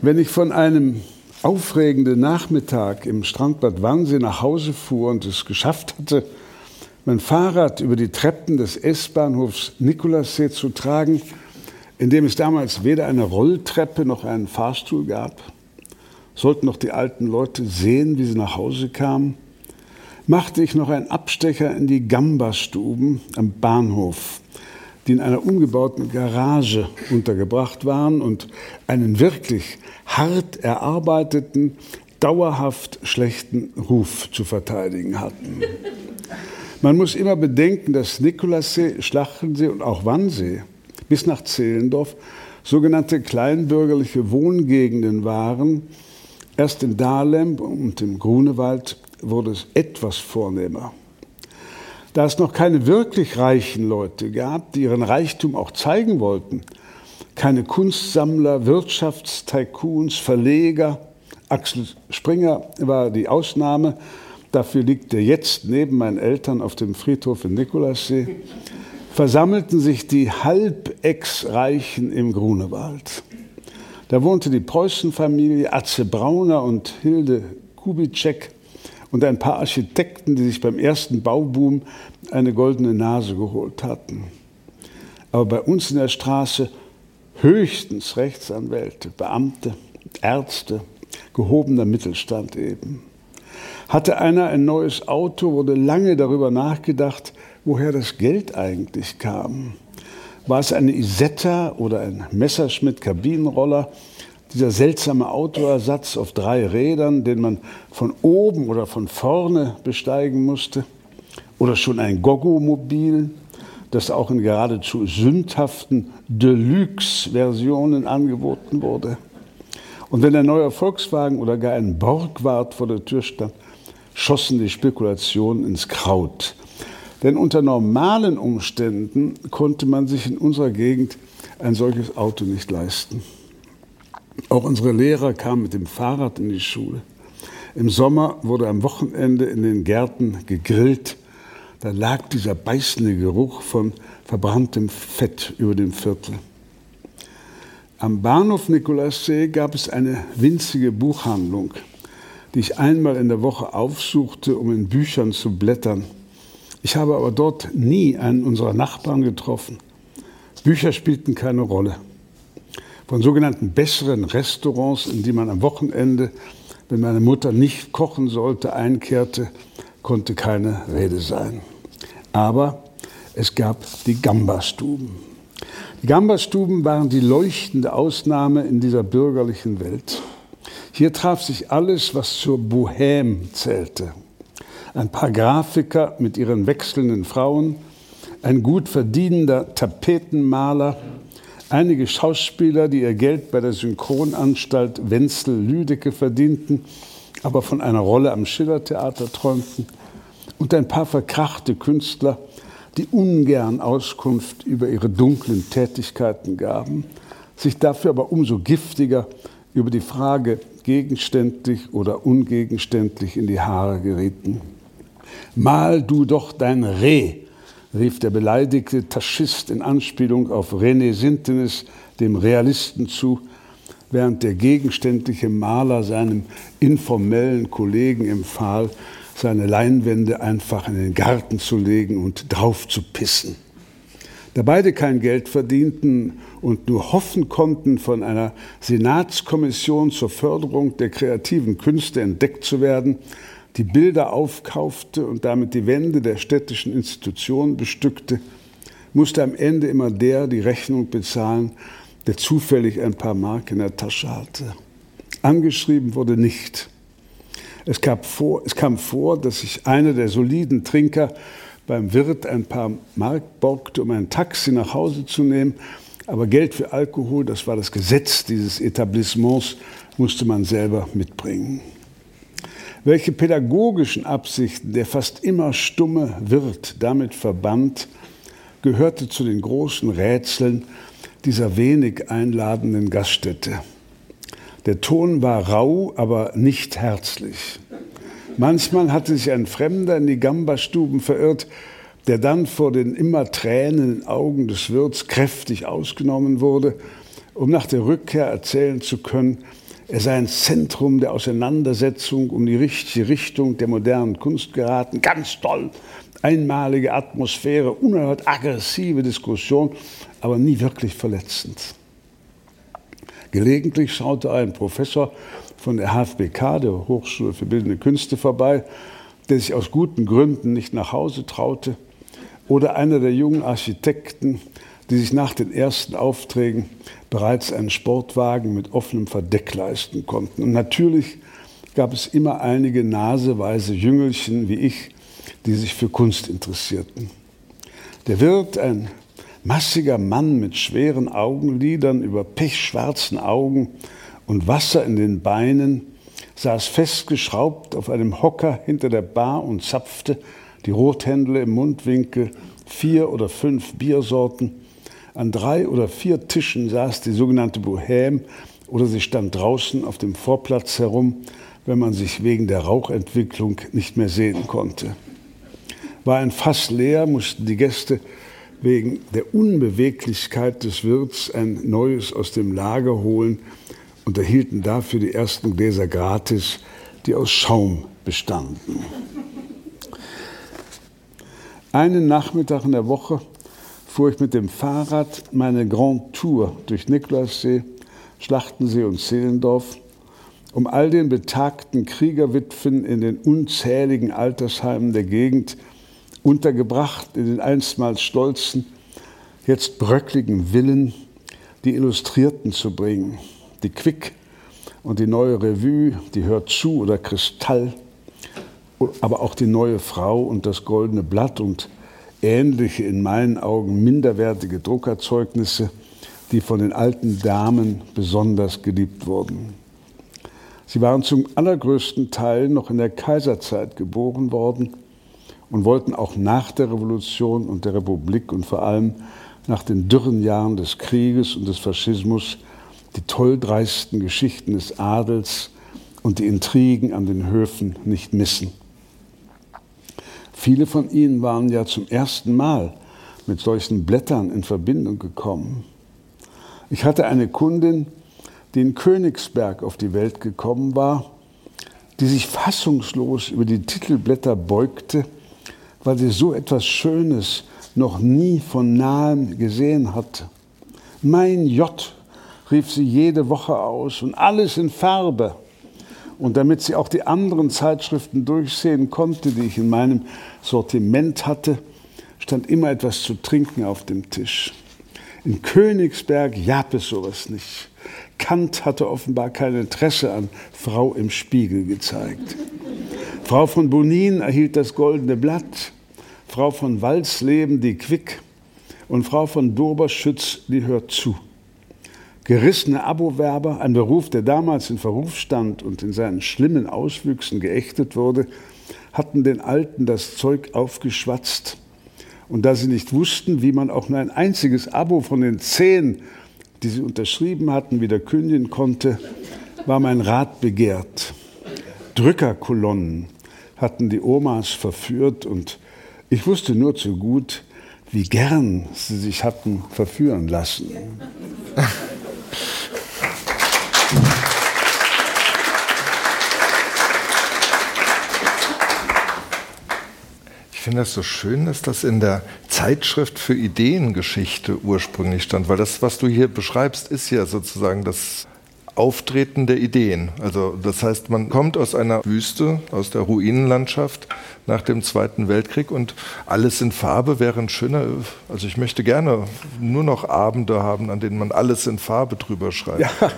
Wenn ich von einem aufregende Nachmittag im Strandbad Wannsee nach Hause fuhr und es geschafft hatte, mein Fahrrad über die Treppen des S-Bahnhofs Nikolassee zu tragen, in dem es damals weder eine Rolltreppe noch einen Fahrstuhl gab, sollten noch die alten Leute sehen, wie sie nach Hause kamen, machte ich noch einen Abstecher in die Gamba-Stuben am Bahnhof, die in einer umgebauten Garage untergebracht waren und einen wirklich hart erarbeiteten, dauerhaft schlechten Ruf zu verteidigen hatten. Man muss immer bedenken, dass Nikolassee, Schlachensee und auch Wannsee bis nach Zehlendorf sogenannte kleinbürgerliche Wohngegenden waren. Erst in Dahlem und im Grunewald wurde es etwas vornehmer. Da es noch keine wirklich reichen Leute gab, die ihren Reichtum auch zeigen wollten, keine Kunstsammler, Wirtschaftstycoons, Verleger. Axel Springer war die Ausnahme. Dafür liegt er jetzt neben meinen Eltern auf dem Friedhof in Nikolassee. Versammelten sich die Halbex-Reichen im Grunewald. Da wohnte die Preußenfamilie Atze Brauner und Hilde Kubitschek und ein paar Architekten, die sich beim ersten Bauboom eine goldene Nase geholt hatten. Aber bei uns in der Straße höchstens Rechtsanwälte, Beamte, Ärzte, gehobener Mittelstand eben. Hatte einer ein neues Auto, wurde lange darüber nachgedacht, woher das Geld eigentlich kam. War es eine Isetta oder ein Messerschmitt-Kabinenroller? Dieser seltsame Autoersatz auf drei Rädern, den man von oben oder von vorne besteigen musste? Oder schon ein Gogo-Mobil, das auch in geradezu sündhaften Deluxe-Versionen angeboten wurde? Und wenn ein neuer Volkswagen oder gar ein Borgward vor der Tür stand, schossen die Spekulationen ins Kraut. Denn unter normalen Umständen konnte man sich in unserer Gegend ein solches Auto nicht leisten. Auch unsere Lehrer kamen mit dem Fahrrad in die Schule. Im Sommer wurde am Wochenende in den Gärten gegrillt. Da lag dieser beißende Geruch von verbranntem Fett über dem Viertel. Am Bahnhof Nikolassee gab es eine winzige Buchhandlung, die ich einmal in der Woche aufsuchte, um in Büchern zu blättern. Ich habe aber dort nie einen unserer Nachbarn getroffen. Bücher spielten keine Rolle. Von sogenannten besseren Restaurants, in die man am Wochenende, wenn meine Mutter nicht kochen sollte, einkehrte, konnte keine Rede sein. Aber es gab die Gamba-Stuben. Die Gamba-Stuben waren die leuchtende Ausnahme in dieser bürgerlichen Welt. Hier traf sich alles, was zur Bohème zählte ein paar Grafiker mit ihren wechselnden Frauen, ein gut verdienender Tapetenmaler, einige Schauspieler, die ihr Geld bei der Synchronanstalt Wenzel-Lüdecke verdienten, aber von einer Rolle am Schillertheater träumten, und ein paar verkrachte Künstler, die ungern Auskunft über ihre dunklen Tätigkeiten gaben, sich dafür aber umso giftiger über die Frage gegenständlich oder ungegenständlich in die Haare gerieten. Mal du doch dein Reh, rief der beleidigte Taschist in Anspielung auf René Sintenis, dem Realisten, zu, während der gegenständliche Maler seinem informellen Kollegen empfahl, seine Leinwände einfach in den Garten zu legen und drauf zu pissen. Da beide kein Geld verdienten und nur hoffen konnten, von einer Senatskommission zur Förderung der kreativen Künste entdeckt zu werden, die Bilder aufkaufte und damit die Wände der städtischen Institutionen bestückte, musste am Ende immer der die Rechnung bezahlen, der zufällig ein paar Mark in der Tasche hatte. Angeschrieben wurde nicht. Es, vor, es kam vor, dass sich einer der soliden Trinker beim Wirt ein paar Mark borgte, um ein Taxi nach Hause zu nehmen. Aber Geld für Alkohol, das war das Gesetz dieses Etablissements, musste man selber mitbringen. Welche pädagogischen Absichten der fast immer stumme Wirt damit verband, gehörte zu den großen Rätseln dieser wenig einladenden Gaststätte. Der Ton war rau, aber nicht herzlich. Manchmal hatte sich ein Fremder in die Gamba-Stuben verirrt, der dann vor den immer tränenden Augen des Wirts kräftig ausgenommen wurde, um nach der Rückkehr erzählen zu können, er sei ein Zentrum der Auseinandersetzung um die richtige Richtung der modernen Kunst geraten. Ganz toll. Einmalige Atmosphäre, unerhört aggressive Diskussion, aber nie wirklich verletzend. Gelegentlich schaute ein Professor von der HFBK, der Hochschule für Bildende Künste, vorbei, der sich aus guten Gründen nicht nach Hause traute, oder einer der jungen Architekten, die sich nach den ersten Aufträgen bereits einen Sportwagen mit offenem Verdeck leisten konnten. Und natürlich gab es immer einige naseweise Jüngelchen wie ich, die sich für Kunst interessierten. Der Wirt, ein massiger Mann mit schweren Augenlidern über pechschwarzen Augen und Wasser in den Beinen, saß festgeschraubt auf einem Hocker hinter der Bar und zapfte, die Rothändle im Mundwinkel, vier oder fünf Biersorten An drei oder vier Tischen saß die sogenannte Bohème oder sie stand draußen auf dem Vorplatz herum, wenn man sich wegen der Rauchentwicklung nicht mehr sehen konnte. War ein Fass leer, mussten die Gäste wegen der Unbeweglichkeit des Wirts ein neues aus dem Lager holen und erhielten dafür die ersten Gläser gratis, die aus Schaum bestanden. Einen Nachmittag in der Woche fuhr ich mit dem Fahrrad meine Grand Tour durch Nikolaussee, Schlachtensee und Zehlendorf, um all den betagten Kriegerwitwen in den unzähligen Altersheimen der Gegend untergebracht in den einstmals stolzen, jetzt bröckligen Villen die Illustrierten zu bringen, die Quick und die neue Revue, die Hört zu oder Kristall, aber auch die neue Frau und das goldene Blatt und ähnliche, in meinen Augen minderwertige Druckerzeugnisse, die von den alten Damen besonders geliebt wurden. Sie waren zum allergrößten Teil noch in der Kaiserzeit geboren worden und wollten auch nach der Revolution und der Republik und vor allem nach den dürren Jahren des Krieges und des Faschismus die tolldreisten Geschichten des Adels und die Intrigen an den Höfen nicht missen. Viele von ihnen waren ja zum ersten Mal mit solchen Blättern in Verbindung gekommen. Ich hatte eine Kundin, die in Königsberg auf die Welt gekommen war, die sich fassungslos über die Titelblätter beugte weil sie so etwas Schönes noch nie von nahem gesehen hatte. Mein J, rief sie jede Woche aus und alles in Farbe. Und damit sie auch die anderen Zeitschriften durchsehen konnte, die ich in meinem Sortiment hatte, stand immer etwas zu trinken auf dem Tisch. In Königsberg gab es sowas nicht. Kant hatte offenbar kein Interesse an Frau im Spiegel gezeigt. Frau von Bonin erhielt das goldene Blatt. Frau von Walsleben die Quick und Frau von Doberschütz die hört zu. Gerissene Abowerber, ein Beruf, der damals in Verruf stand und in seinen schlimmen Auswüchsen geächtet wurde, hatten den Alten das Zeug aufgeschwatzt. Und da sie nicht wussten, wie man auch nur ein einziges Abo von den zehn, die sie unterschrieben hatten, wieder kündigen konnte, war mein Rat begehrt. Drückerkolonnen hatten die Omas verführt und ich wusste nur zu gut, wie gern sie sich hatten verführen lassen. [laughs] finde das so schön, dass das in der Zeitschrift für Ideengeschichte ursprünglich stand, weil das, was du hier beschreibst, ist ja sozusagen das Auftreten der Ideen. Also das heißt, man kommt aus einer Wüste, aus der Ruinenlandschaft nach dem Zweiten Weltkrieg und alles in Farbe wäre ein schöner, also ich möchte gerne nur noch Abende haben, an denen man alles in Farbe drüber schreibt. Ja,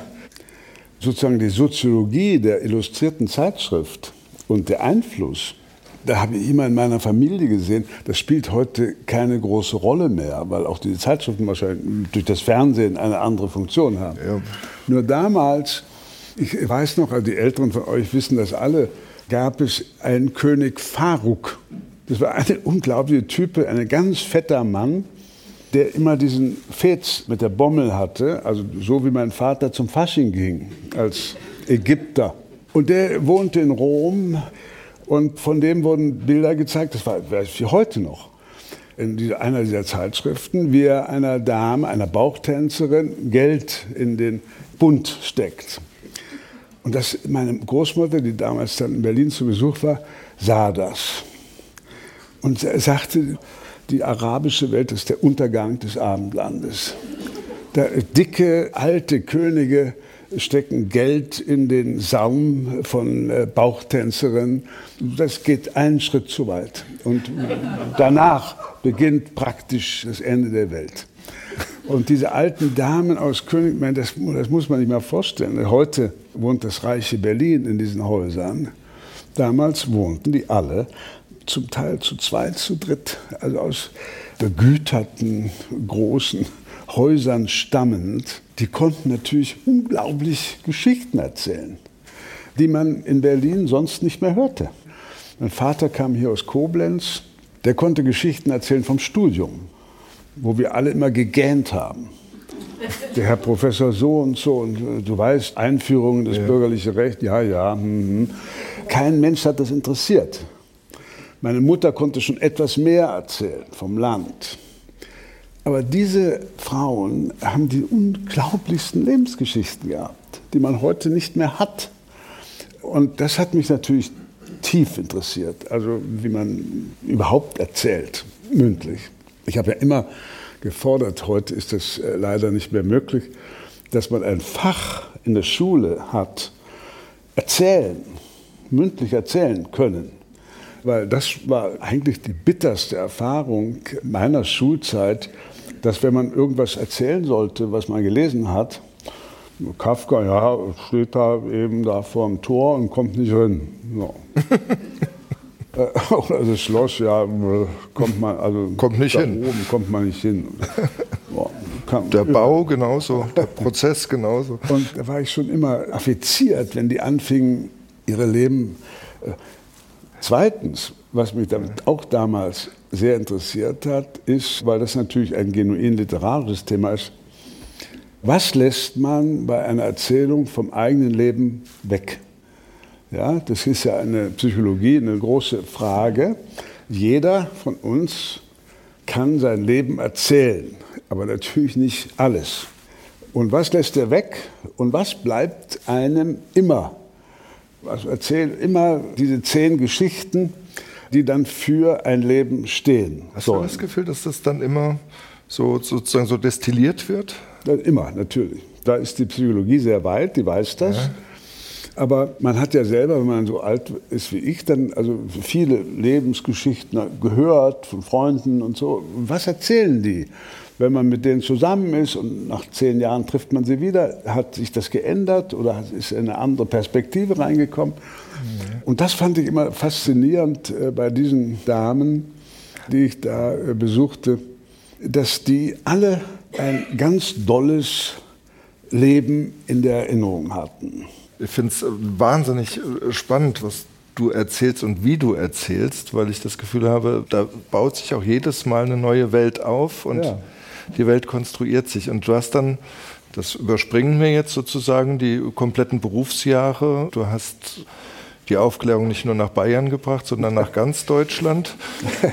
sozusagen die Soziologie der illustrierten Zeitschrift und der Einfluss da habe ich immer in meiner Familie gesehen, das spielt heute keine große Rolle mehr, weil auch die Zeitschriften wahrscheinlich durch das Fernsehen eine andere Funktion haben. Ja. Nur damals, ich weiß noch, also die Älteren von euch wissen das alle, gab es einen König Faruk. Das war eine unglaubliche Type, ein ganz fetter Mann, der immer diesen Fetz mit der Bommel hatte, also so wie mein Vater zum Fasching ging, als Ägypter. Und der wohnte in Rom und von dem wurden Bilder gezeigt, das war heute noch, in einer dieser Zeitschriften, wie er einer Dame, einer Bauchtänzerin, Geld in den Bund steckt. Und das, meine Großmutter, die damals dann in Berlin zu Besuch war, sah das. Und sagte, die arabische Welt ist der Untergang des Abendlandes. Da dicke, alte Könige stecken Geld in den Saum von äh, Bauchtänzerinnen. Das geht einen Schritt zu weit. Und danach beginnt praktisch das Ende der Welt. Und diese alten Damen aus König, das, das muss man sich mal vorstellen. Heute wohnt das reiche Berlin in diesen Häusern. Damals wohnten die alle zum Teil zu zweit, zu dritt, also aus begüterten, großen Häusern stammend, die konnten natürlich unglaublich Geschichten erzählen, die man in Berlin sonst nicht mehr hörte. Mein Vater kam hier aus Koblenz, der konnte Geschichten erzählen vom Studium. wo wir alle immer gegähnt haben. Der Herr Professor so und so, und äh, du weißt, Einführung des ja. bürgerlichen Rechts, ja, ja. Mhm. Kein Mensch hat das interessiert. Meine Mutter konnte schon etwas mehr erzählen vom Land. Aber diese Frauen haben die unglaublichsten Lebensgeschichten gehabt, die man heute nicht mehr hat. Und das hat mich natürlich tief interessiert, also wie man überhaupt erzählt, mündlich. Ich habe ja immer gefordert, heute ist das äh, leider nicht mehr möglich, dass man ein Fach in der Schule hat, erzählen, mündlich erzählen können. Weil das war eigentlich die bitterste Erfahrung meiner Schulzeit, dass wenn man irgendwas erzählen sollte, was man gelesen hat, Kafka, ja, steht da eben da vor dem Tor und kommt nicht hin. So. [laughs] [laughs] Oder das Schloss, ja, kommt man, also kommt nicht hin. Oben kommt man nicht hin. der Bau genauso, der Prozess genauso. Und da war ich schon immer affiziert, wenn die anfingen, ihre Leben. Äh, zweitens, was mich damit auch damals sehr interessiert hat, ist, weil das natürlich ein genuin literarisches Thema ist, was lässt man bei einer Erzählung vom eigenen Leben weg? Ja, das ist ja eine Psychologie, eine große Frage. Jeder von uns kann sein Leben erzählen, aber natürlich nicht alles. Und was lässt er weg und was bleibt einem immer? Also erzählt immer diese zehn Geschichten, die dann für ein Leben stehen. Hast sollen. du das Gefühl, dass das dann immer so sozusagen so destilliert wird? Immer, natürlich. Da ist die Psychologie sehr weit, die weiß das. Ja. Aber man hat ja selber, wenn man so alt ist wie ich, dann also viele Lebensgeschichten gehört von Freunden und so. Was erzählen die? Wenn man mit denen zusammen ist und nach zehn Jahren trifft man sie wieder, hat sich das geändert oder ist eine andere Perspektive reingekommen? Mhm. Und das fand ich immer faszinierend äh, bei diesen Damen, die ich da äh, besuchte, dass die alle ein ganz dolles Leben in der Erinnerung hatten. Ich finde es wahnsinnig äh, spannend, was du erzählst und wie du erzählst, weil ich das Gefühl habe, da baut sich auch jedes Mal eine neue Welt auf und ja. Die Welt konstruiert sich. Und du hast dann, das überspringen wir jetzt sozusagen, die kompletten Berufsjahre. Du hast die Aufklärung nicht nur nach Bayern gebracht, sondern nach ganz Deutschland.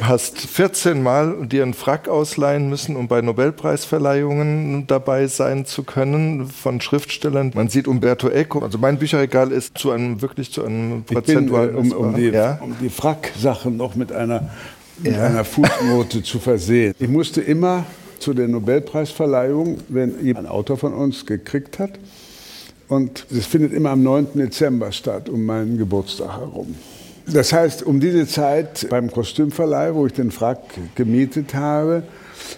Hast 14 Mal dir einen Frack ausleihen müssen, um bei Nobelpreisverleihungen dabei sein zu können von Schriftstellern. Man sieht Umberto Eco. Also mein Bücherregal ist zu einem wirklich zu einem prozentualen. Um, um, die, ja? um die Frack-Sachen noch mit einer, mit ja. einer Fußnote zu versehen. Ich musste immer zu der Nobelpreisverleihung, wenn ein Autor von uns gekriegt hat, und es findet immer am 9. Dezember statt, um meinen Geburtstag herum. Das heißt, um diese Zeit beim Kostümverleih, wo ich den Frack gemietet habe,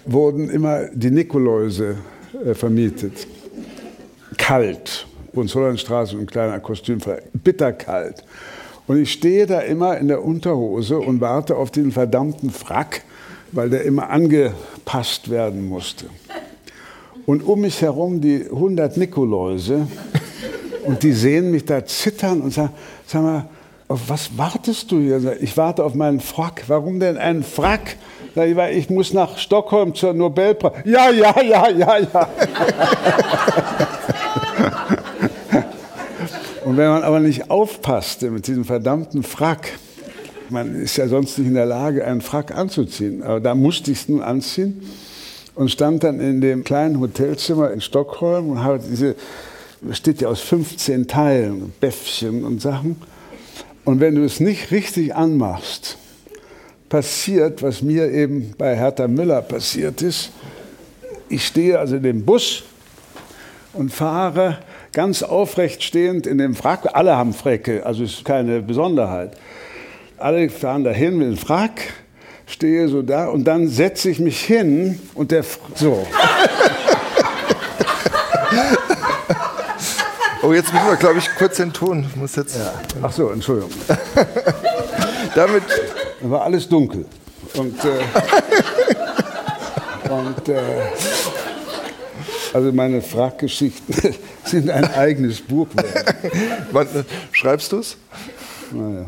wurden immer die Nikoläuse äh, vermietet. Kalt. Hohenzollernstraße, ein kleiner Kostümverleih. Bitterkalt. Und ich stehe da immer in der Unterhose und warte auf den verdammten Frack, weil der immer angepasst werden musste. Und um mich herum die 100 Nikoläuse. Und die sehen mich da zittern und sagen, sag mal, auf was wartest du hier? Ich warte auf meinen Frack. Warum denn einen Frack? Ich muss nach Stockholm zur Nobelpreis. Ja, ja, ja, ja, ja. Und wenn man aber nicht aufpasste mit diesem verdammten Frack, man ist ja sonst nicht in der Lage, einen Frack anzuziehen. Aber da musste ich es nun anziehen und stand dann in dem kleinen Hotelzimmer in Stockholm und habe diese, besteht ja aus 15 Teilen, Bäffchen und Sachen. Und wenn du es nicht richtig anmachst, passiert, was mir eben bei Hertha Müller passiert ist. Ich stehe also in dem Bus und fahre ganz aufrecht stehend in dem Frack. Alle haben Fräcke, also ist keine Besonderheit. Alle fahren dahin mit dem Frack stehe so da und dann setze ich mich hin und der so. [laughs] Oh, jetzt müssen wir, glaube ich, kurz den Ton. Ich muss jetzt. Ja. Ach so, Entschuldigung. [laughs] Damit war alles dunkel und äh, [laughs] und äh, also meine Fraggeschichten sind ein eigenes Buch. Wann, schreibst du es? Naja.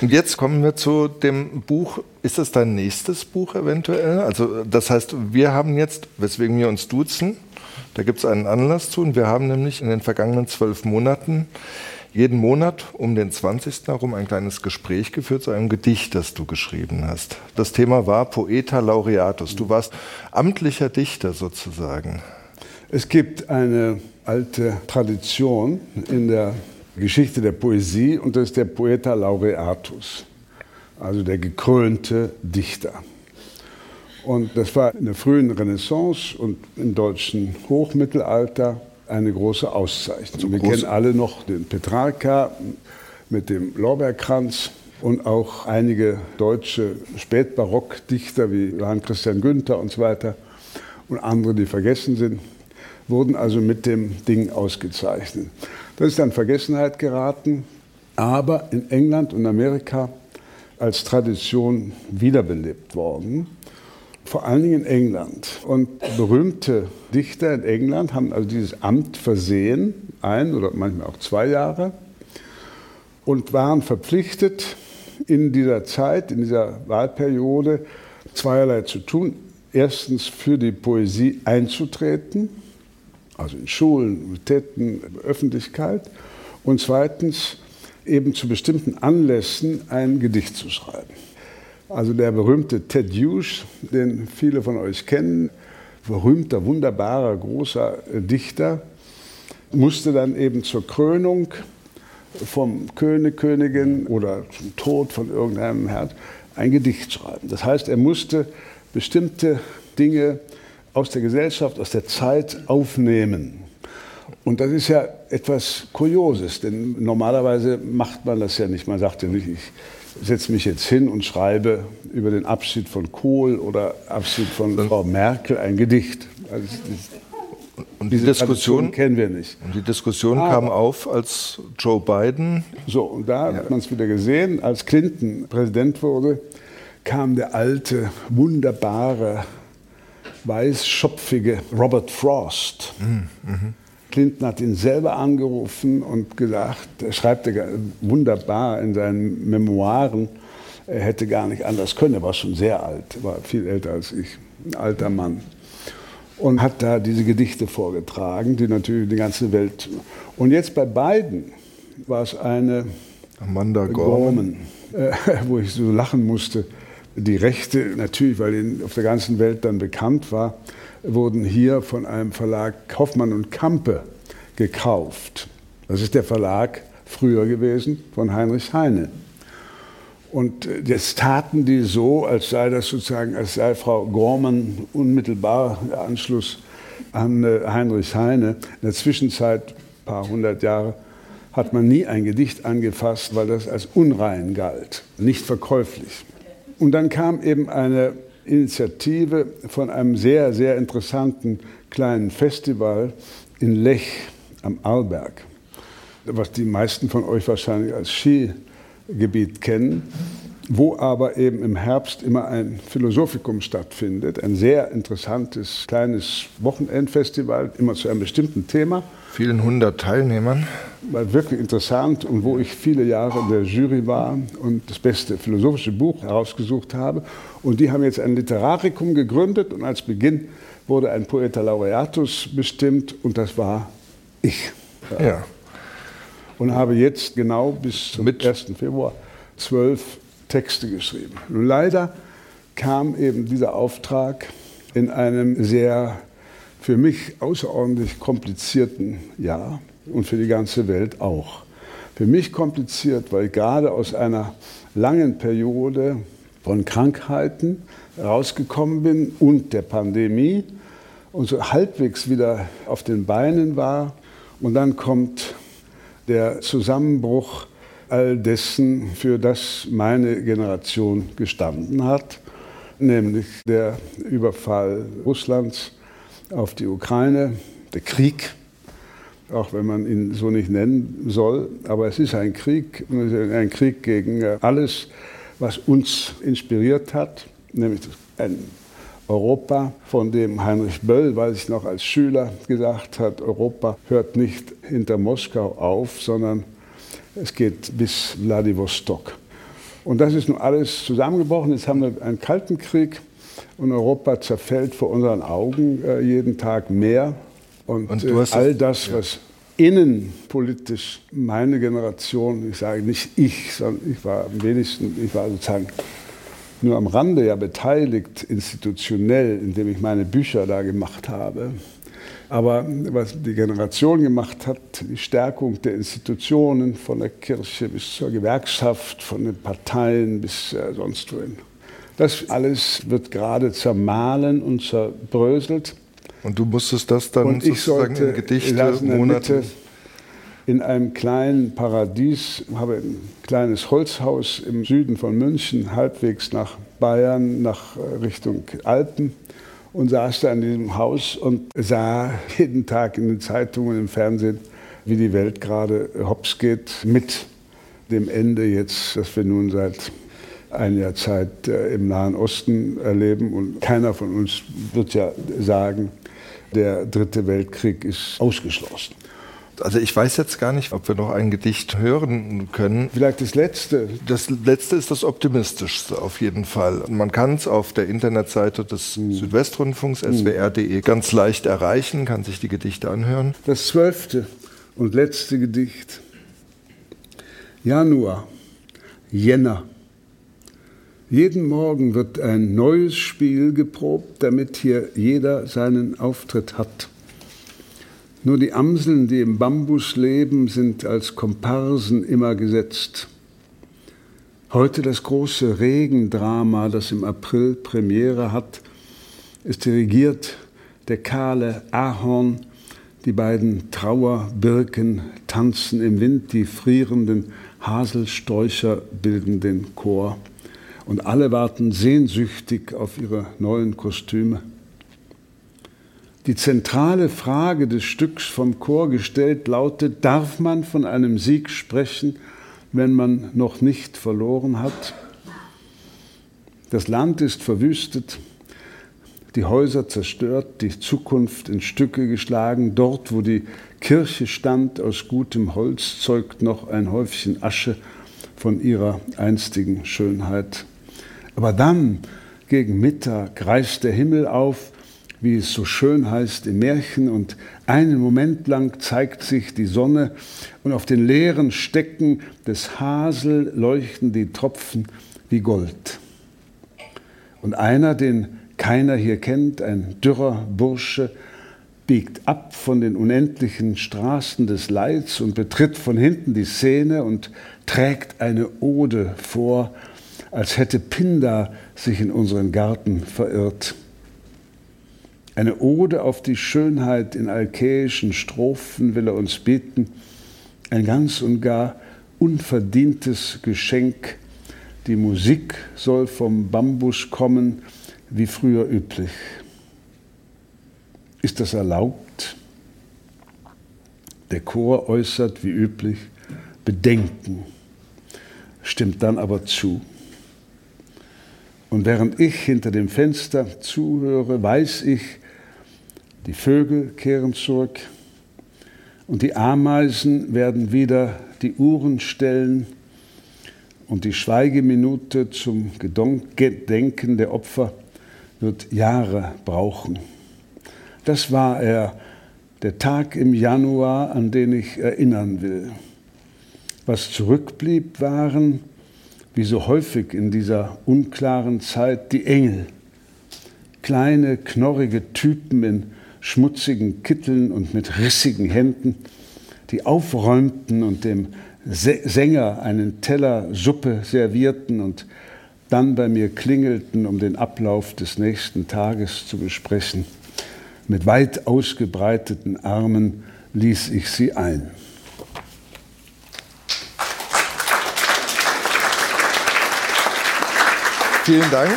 Und jetzt kommen wir zu dem Buch. Ist das dein nächstes Buch eventuell? Also das heißt, wir haben jetzt, weswegen wir uns duzen, da gibt es einen Anlass zu. Und wir haben nämlich in den vergangenen zwölf Monaten jeden Monat um den 20. herum ein kleines Gespräch geführt zu einem Gedicht, das du geschrieben hast. Das Thema war Poeta Laureatus. Du warst amtlicher Dichter sozusagen. Es gibt eine alte Tradition in der Geschichte der Poesie und das ist der Poeta Laureatus, also der gekrönte Dichter. Und das war in der frühen Renaissance und im deutschen Hochmittelalter eine große Auszeichnung. Wir kennen alle noch den Petrarca mit dem Lorbeerkranz und auch einige deutsche Spätbarockdichter wie Johann Christian Günther und so weiter und andere, die vergessen sind, wurden also mit dem Ding ausgezeichnet. Das ist dann Vergessenheit geraten, aber in England und Amerika als Tradition wiederbelebt worden vor allen Dingen in England. Und berühmte Dichter in England haben also dieses Amt versehen, ein oder manchmal auch zwei Jahre, und waren verpflichtet, in dieser Zeit, in dieser Wahlperiode zweierlei zu tun. Erstens für die Poesie einzutreten, also in Schulen, Universitäten, Öffentlichkeit. Und zweitens eben zu bestimmten Anlässen ein Gedicht zu schreiben. Also der berühmte Ted Hughes, den viele von euch kennen, berühmter, wunderbarer, großer Dichter, musste dann eben zur Krönung vom König, Königin oder zum Tod von irgendeinem Herrn ein Gedicht schreiben. Das heißt, er musste bestimmte Dinge aus der Gesellschaft, aus der Zeit aufnehmen. Und das ist ja etwas Kurioses, denn normalerweise macht man das ja nicht. Man sagt ja nicht, ich setze mich jetzt hin und schreibe über den Abschied von Kohl oder Abschied von Frau Merkel ein Gedicht. Also und die Diskussion kennen wir nicht. Und die Diskussion Aber, kam auf, als Joe Biden. So, und da ja. hat man es wieder gesehen, als Clinton Präsident wurde, kam der alte, wunderbare, weißschopfige Robert Frost. Mhm. Clinton hat ihn selber angerufen und gesagt, er schreibt wunderbar in seinen Memoiren, er hätte gar nicht anders können. Er war schon sehr alt, war viel älter als ich, ein alter Mann. Und hat da diese Gedichte vorgetragen, die natürlich die ganze Welt. Und jetzt bei beiden war es eine Amanda Gorman, äh, [laughs] wo ich so lachen musste. Die Rechte, natürlich, weil ihn auf der ganzen Welt dann bekannt war, wurden hier von einem Verlag Hoffmann und Kampe gekauft. Das ist der Verlag früher gewesen von Heinrich Heine. Und jetzt taten die so, als sei das sozusagen, als sei Frau Gorman unmittelbar der Anschluss an äh, Heinrich Heine. In der Zwischenzeit, ein paar hundert Jahre, hat man nie ein Gedicht angefasst, weil das als unrein galt, nicht verkäuflich. Und dann kam eben eine Initiative von einem sehr, sehr interessanten kleinen Festival in Lech am Arlberg, was die meisten von euch wahrscheinlich als Skigebiet kennen, wo aber eben im Herbst immer ein Philosophikum stattfindet, ein sehr interessantes kleines Wochenendfestival, immer zu einem bestimmten Thema. Vielen hundert Teilnehmern. War wirklich interessant und wo ich viele Jahre in der Jury war und das beste philosophische Buch herausgesucht habe. Und die haben jetzt ein Literarikum gegründet und als Beginn wurde ein Poeta Laureatus bestimmt und das war ich. Ja. Und habe jetzt genau bis zum Mit 1. Februar zwölf Texte geschrieben. Nun leider kam eben dieser Auftrag in einem sehr für mich außerordentlich komplizierten Jahr und für die ganze Welt auch. Für mich kompliziert, weil ich gerade aus einer langen Periode von Krankheiten rausgekommen bin und der Pandemie und so halbwegs wieder auf den Beinen war. Und dann kommt der Zusammenbruch all dessen, für das meine Generation gestanden hat, nämlich der Überfall Russlands auf die Ukraine, der Krieg, auch wenn man ihn so nicht nennen soll, aber es ist ein Krieg, ein Krieg gegen alles, was uns inspiriert hat, nämlich ein Europa, von dem Heinrich Böll, weiß ich noch als Schüler, gesagt hat, Europa hört nicht hinter Moskau auf, sondern es geht bis Wladiwostok. Und das ist nun alles zusammengebrochen. Jetzt haben wir einen Kalten Krieg und Europa zerfällt vor unseren Augen äh, jeden Tag mehr. Und, und äh, all das, was innenpolitisch meine Generation, ich sage nicht ich, sondern ich war am wenigsten, ich war sozusagen nur am Rande ja beteiligt, institutionell, indem ich meine Bücher da gemacht habe. Aber was die Generation gemacht hat, die Stärkung der Institutionen, von der Kirche bis zur Gewerkschaft, von den Parteien bis äh, sonst wohin, das alles wird gerade zermahlen und zerbröselt. Und du musstest das dann und ich sollte in Gedichte, Monate in einem kleinen Paradies, habe ein kleines Holzhaus im Süden von München, halbwegs nach Bayern, nach äh, Richtung Alpen und saß da in diesem Haus und sah jeden Tag in den Zeitungen, im Fernsehen, wie die Welt gerade hops geht mit dem Ende jetzt, das wir nun seit einiger Zeit äh, im Nahen Osten erleben. Und keiner von uns wird ja sagen, der dritte Weltkrieg ist ausgeschlossen. Also ich weiß jetzt gar nicht, ob wir noch ein Gedicht hören können. Vielleicht das letzte. Das letzte ist das optimistischste auf jeden Fall. Man kann es auf der Internetseite des mhm. Südwestrundfunks hm. swr.de ganz leicht erreichen, kann sich die Gedichte anhören. Das zwölfte und letzte Gedicht. Januar, Jänner. Jeden Morgen wird ein neues Spiel geprobt, damit hier jeder seinen Auftritt hat. Nur die Amseln, die im Bambus leben, sind als Komparsen immer gesetzt. Heute das große Regendrama, das im April Premiere hat. Es dirigiert der kahle Ahorn, die beiden Trauerbirken tanzen im Wind, die frierenden Haselsträucher bilden den Chor. Und alle warten sehnsüchtig auf ihre neuen Kostüme. Die zentrale Frage des Stücks vom Chor gestellt lautet, darf man von einem Sieg sprechen, wenn man noch nicht verloren hat? Das Land ist verwüstet, die Häuser zerstört, die Zukunft in Stücke geschlagen. Dort, wo die Kirche stand aus gutem Holz, zeugt noch ein Häufchen Asche von ihrer einstigen Schönheit. Aber dann, gegen Mittag, reißt der Himmel auf wie es so schön heißt im Märchen, und einen Moment lang zeigt sich die Sonne. Und auf den leeren Stecken des Hasel leuchten die Tropfen wie Gold. Und einer, den keiner hier kennt, ein dürrer Bursche, biegt ab von den unendlichen Straßen des Leids und betritt von hinten die Szene und trägt eine Ode vor, als hätte Pindar sich in unseren Garten verirrt. Eine Ode auf die Schönheit in alkäischen Strophen will er uns bieten, ein ganz und gar unverdientes Geschenk. Die Musik soll vom Bambus kommen, wie früher üblich. Ist das erlaubt? Der Chor äußert wie üblich Bedenken, stimmt dann aber zu. Und während ich hinter dem Fenster zuhöre, weiß ich, die Vögel kehren zurück und die Ameisen werden wieder die Uhren stellen und die Schweigeminute zum Gedenken der Opfer wird Jahre brauchen. Das war er, der Tag im Januar, an den ich erinnern will. Was zurückblieb, waren, wie so häufig in dieser unklaren Zeit, die Engel. Kleine, knorrige Typen in schmutzigen Kitteln und mit rissigen Händen, die aufräumten und dem Sänger einen Teller Suppe servierten und dann bei mir klingelten, um den Ablauf des nächsten Tages zu besprechen. Mit weit ausgebreiteten Armen ließ ich sie ein. Vielen Dank.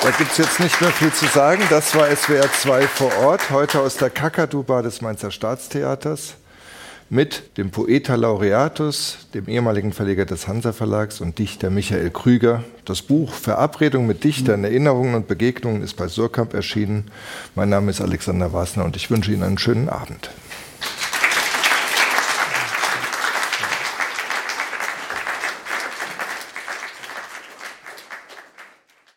Da gibt es jetzt nicht mehr viel zu sagen. Das war SWR 2 vor Ort, heute aus der Kakaduba des Mainzer Staatstheaters mit dem Poeta Laureatus, dem ehemaligen Verleger des Hansa Verlags und Dichter Michael Krüger. Das Buch Verabredung mit Dichtern, Erinnerungen und Begegnungen ist bei Surkamp erschienen. Mein Name ist Alexander Wasner und ich wünsche Ihnen einen schönen Abend.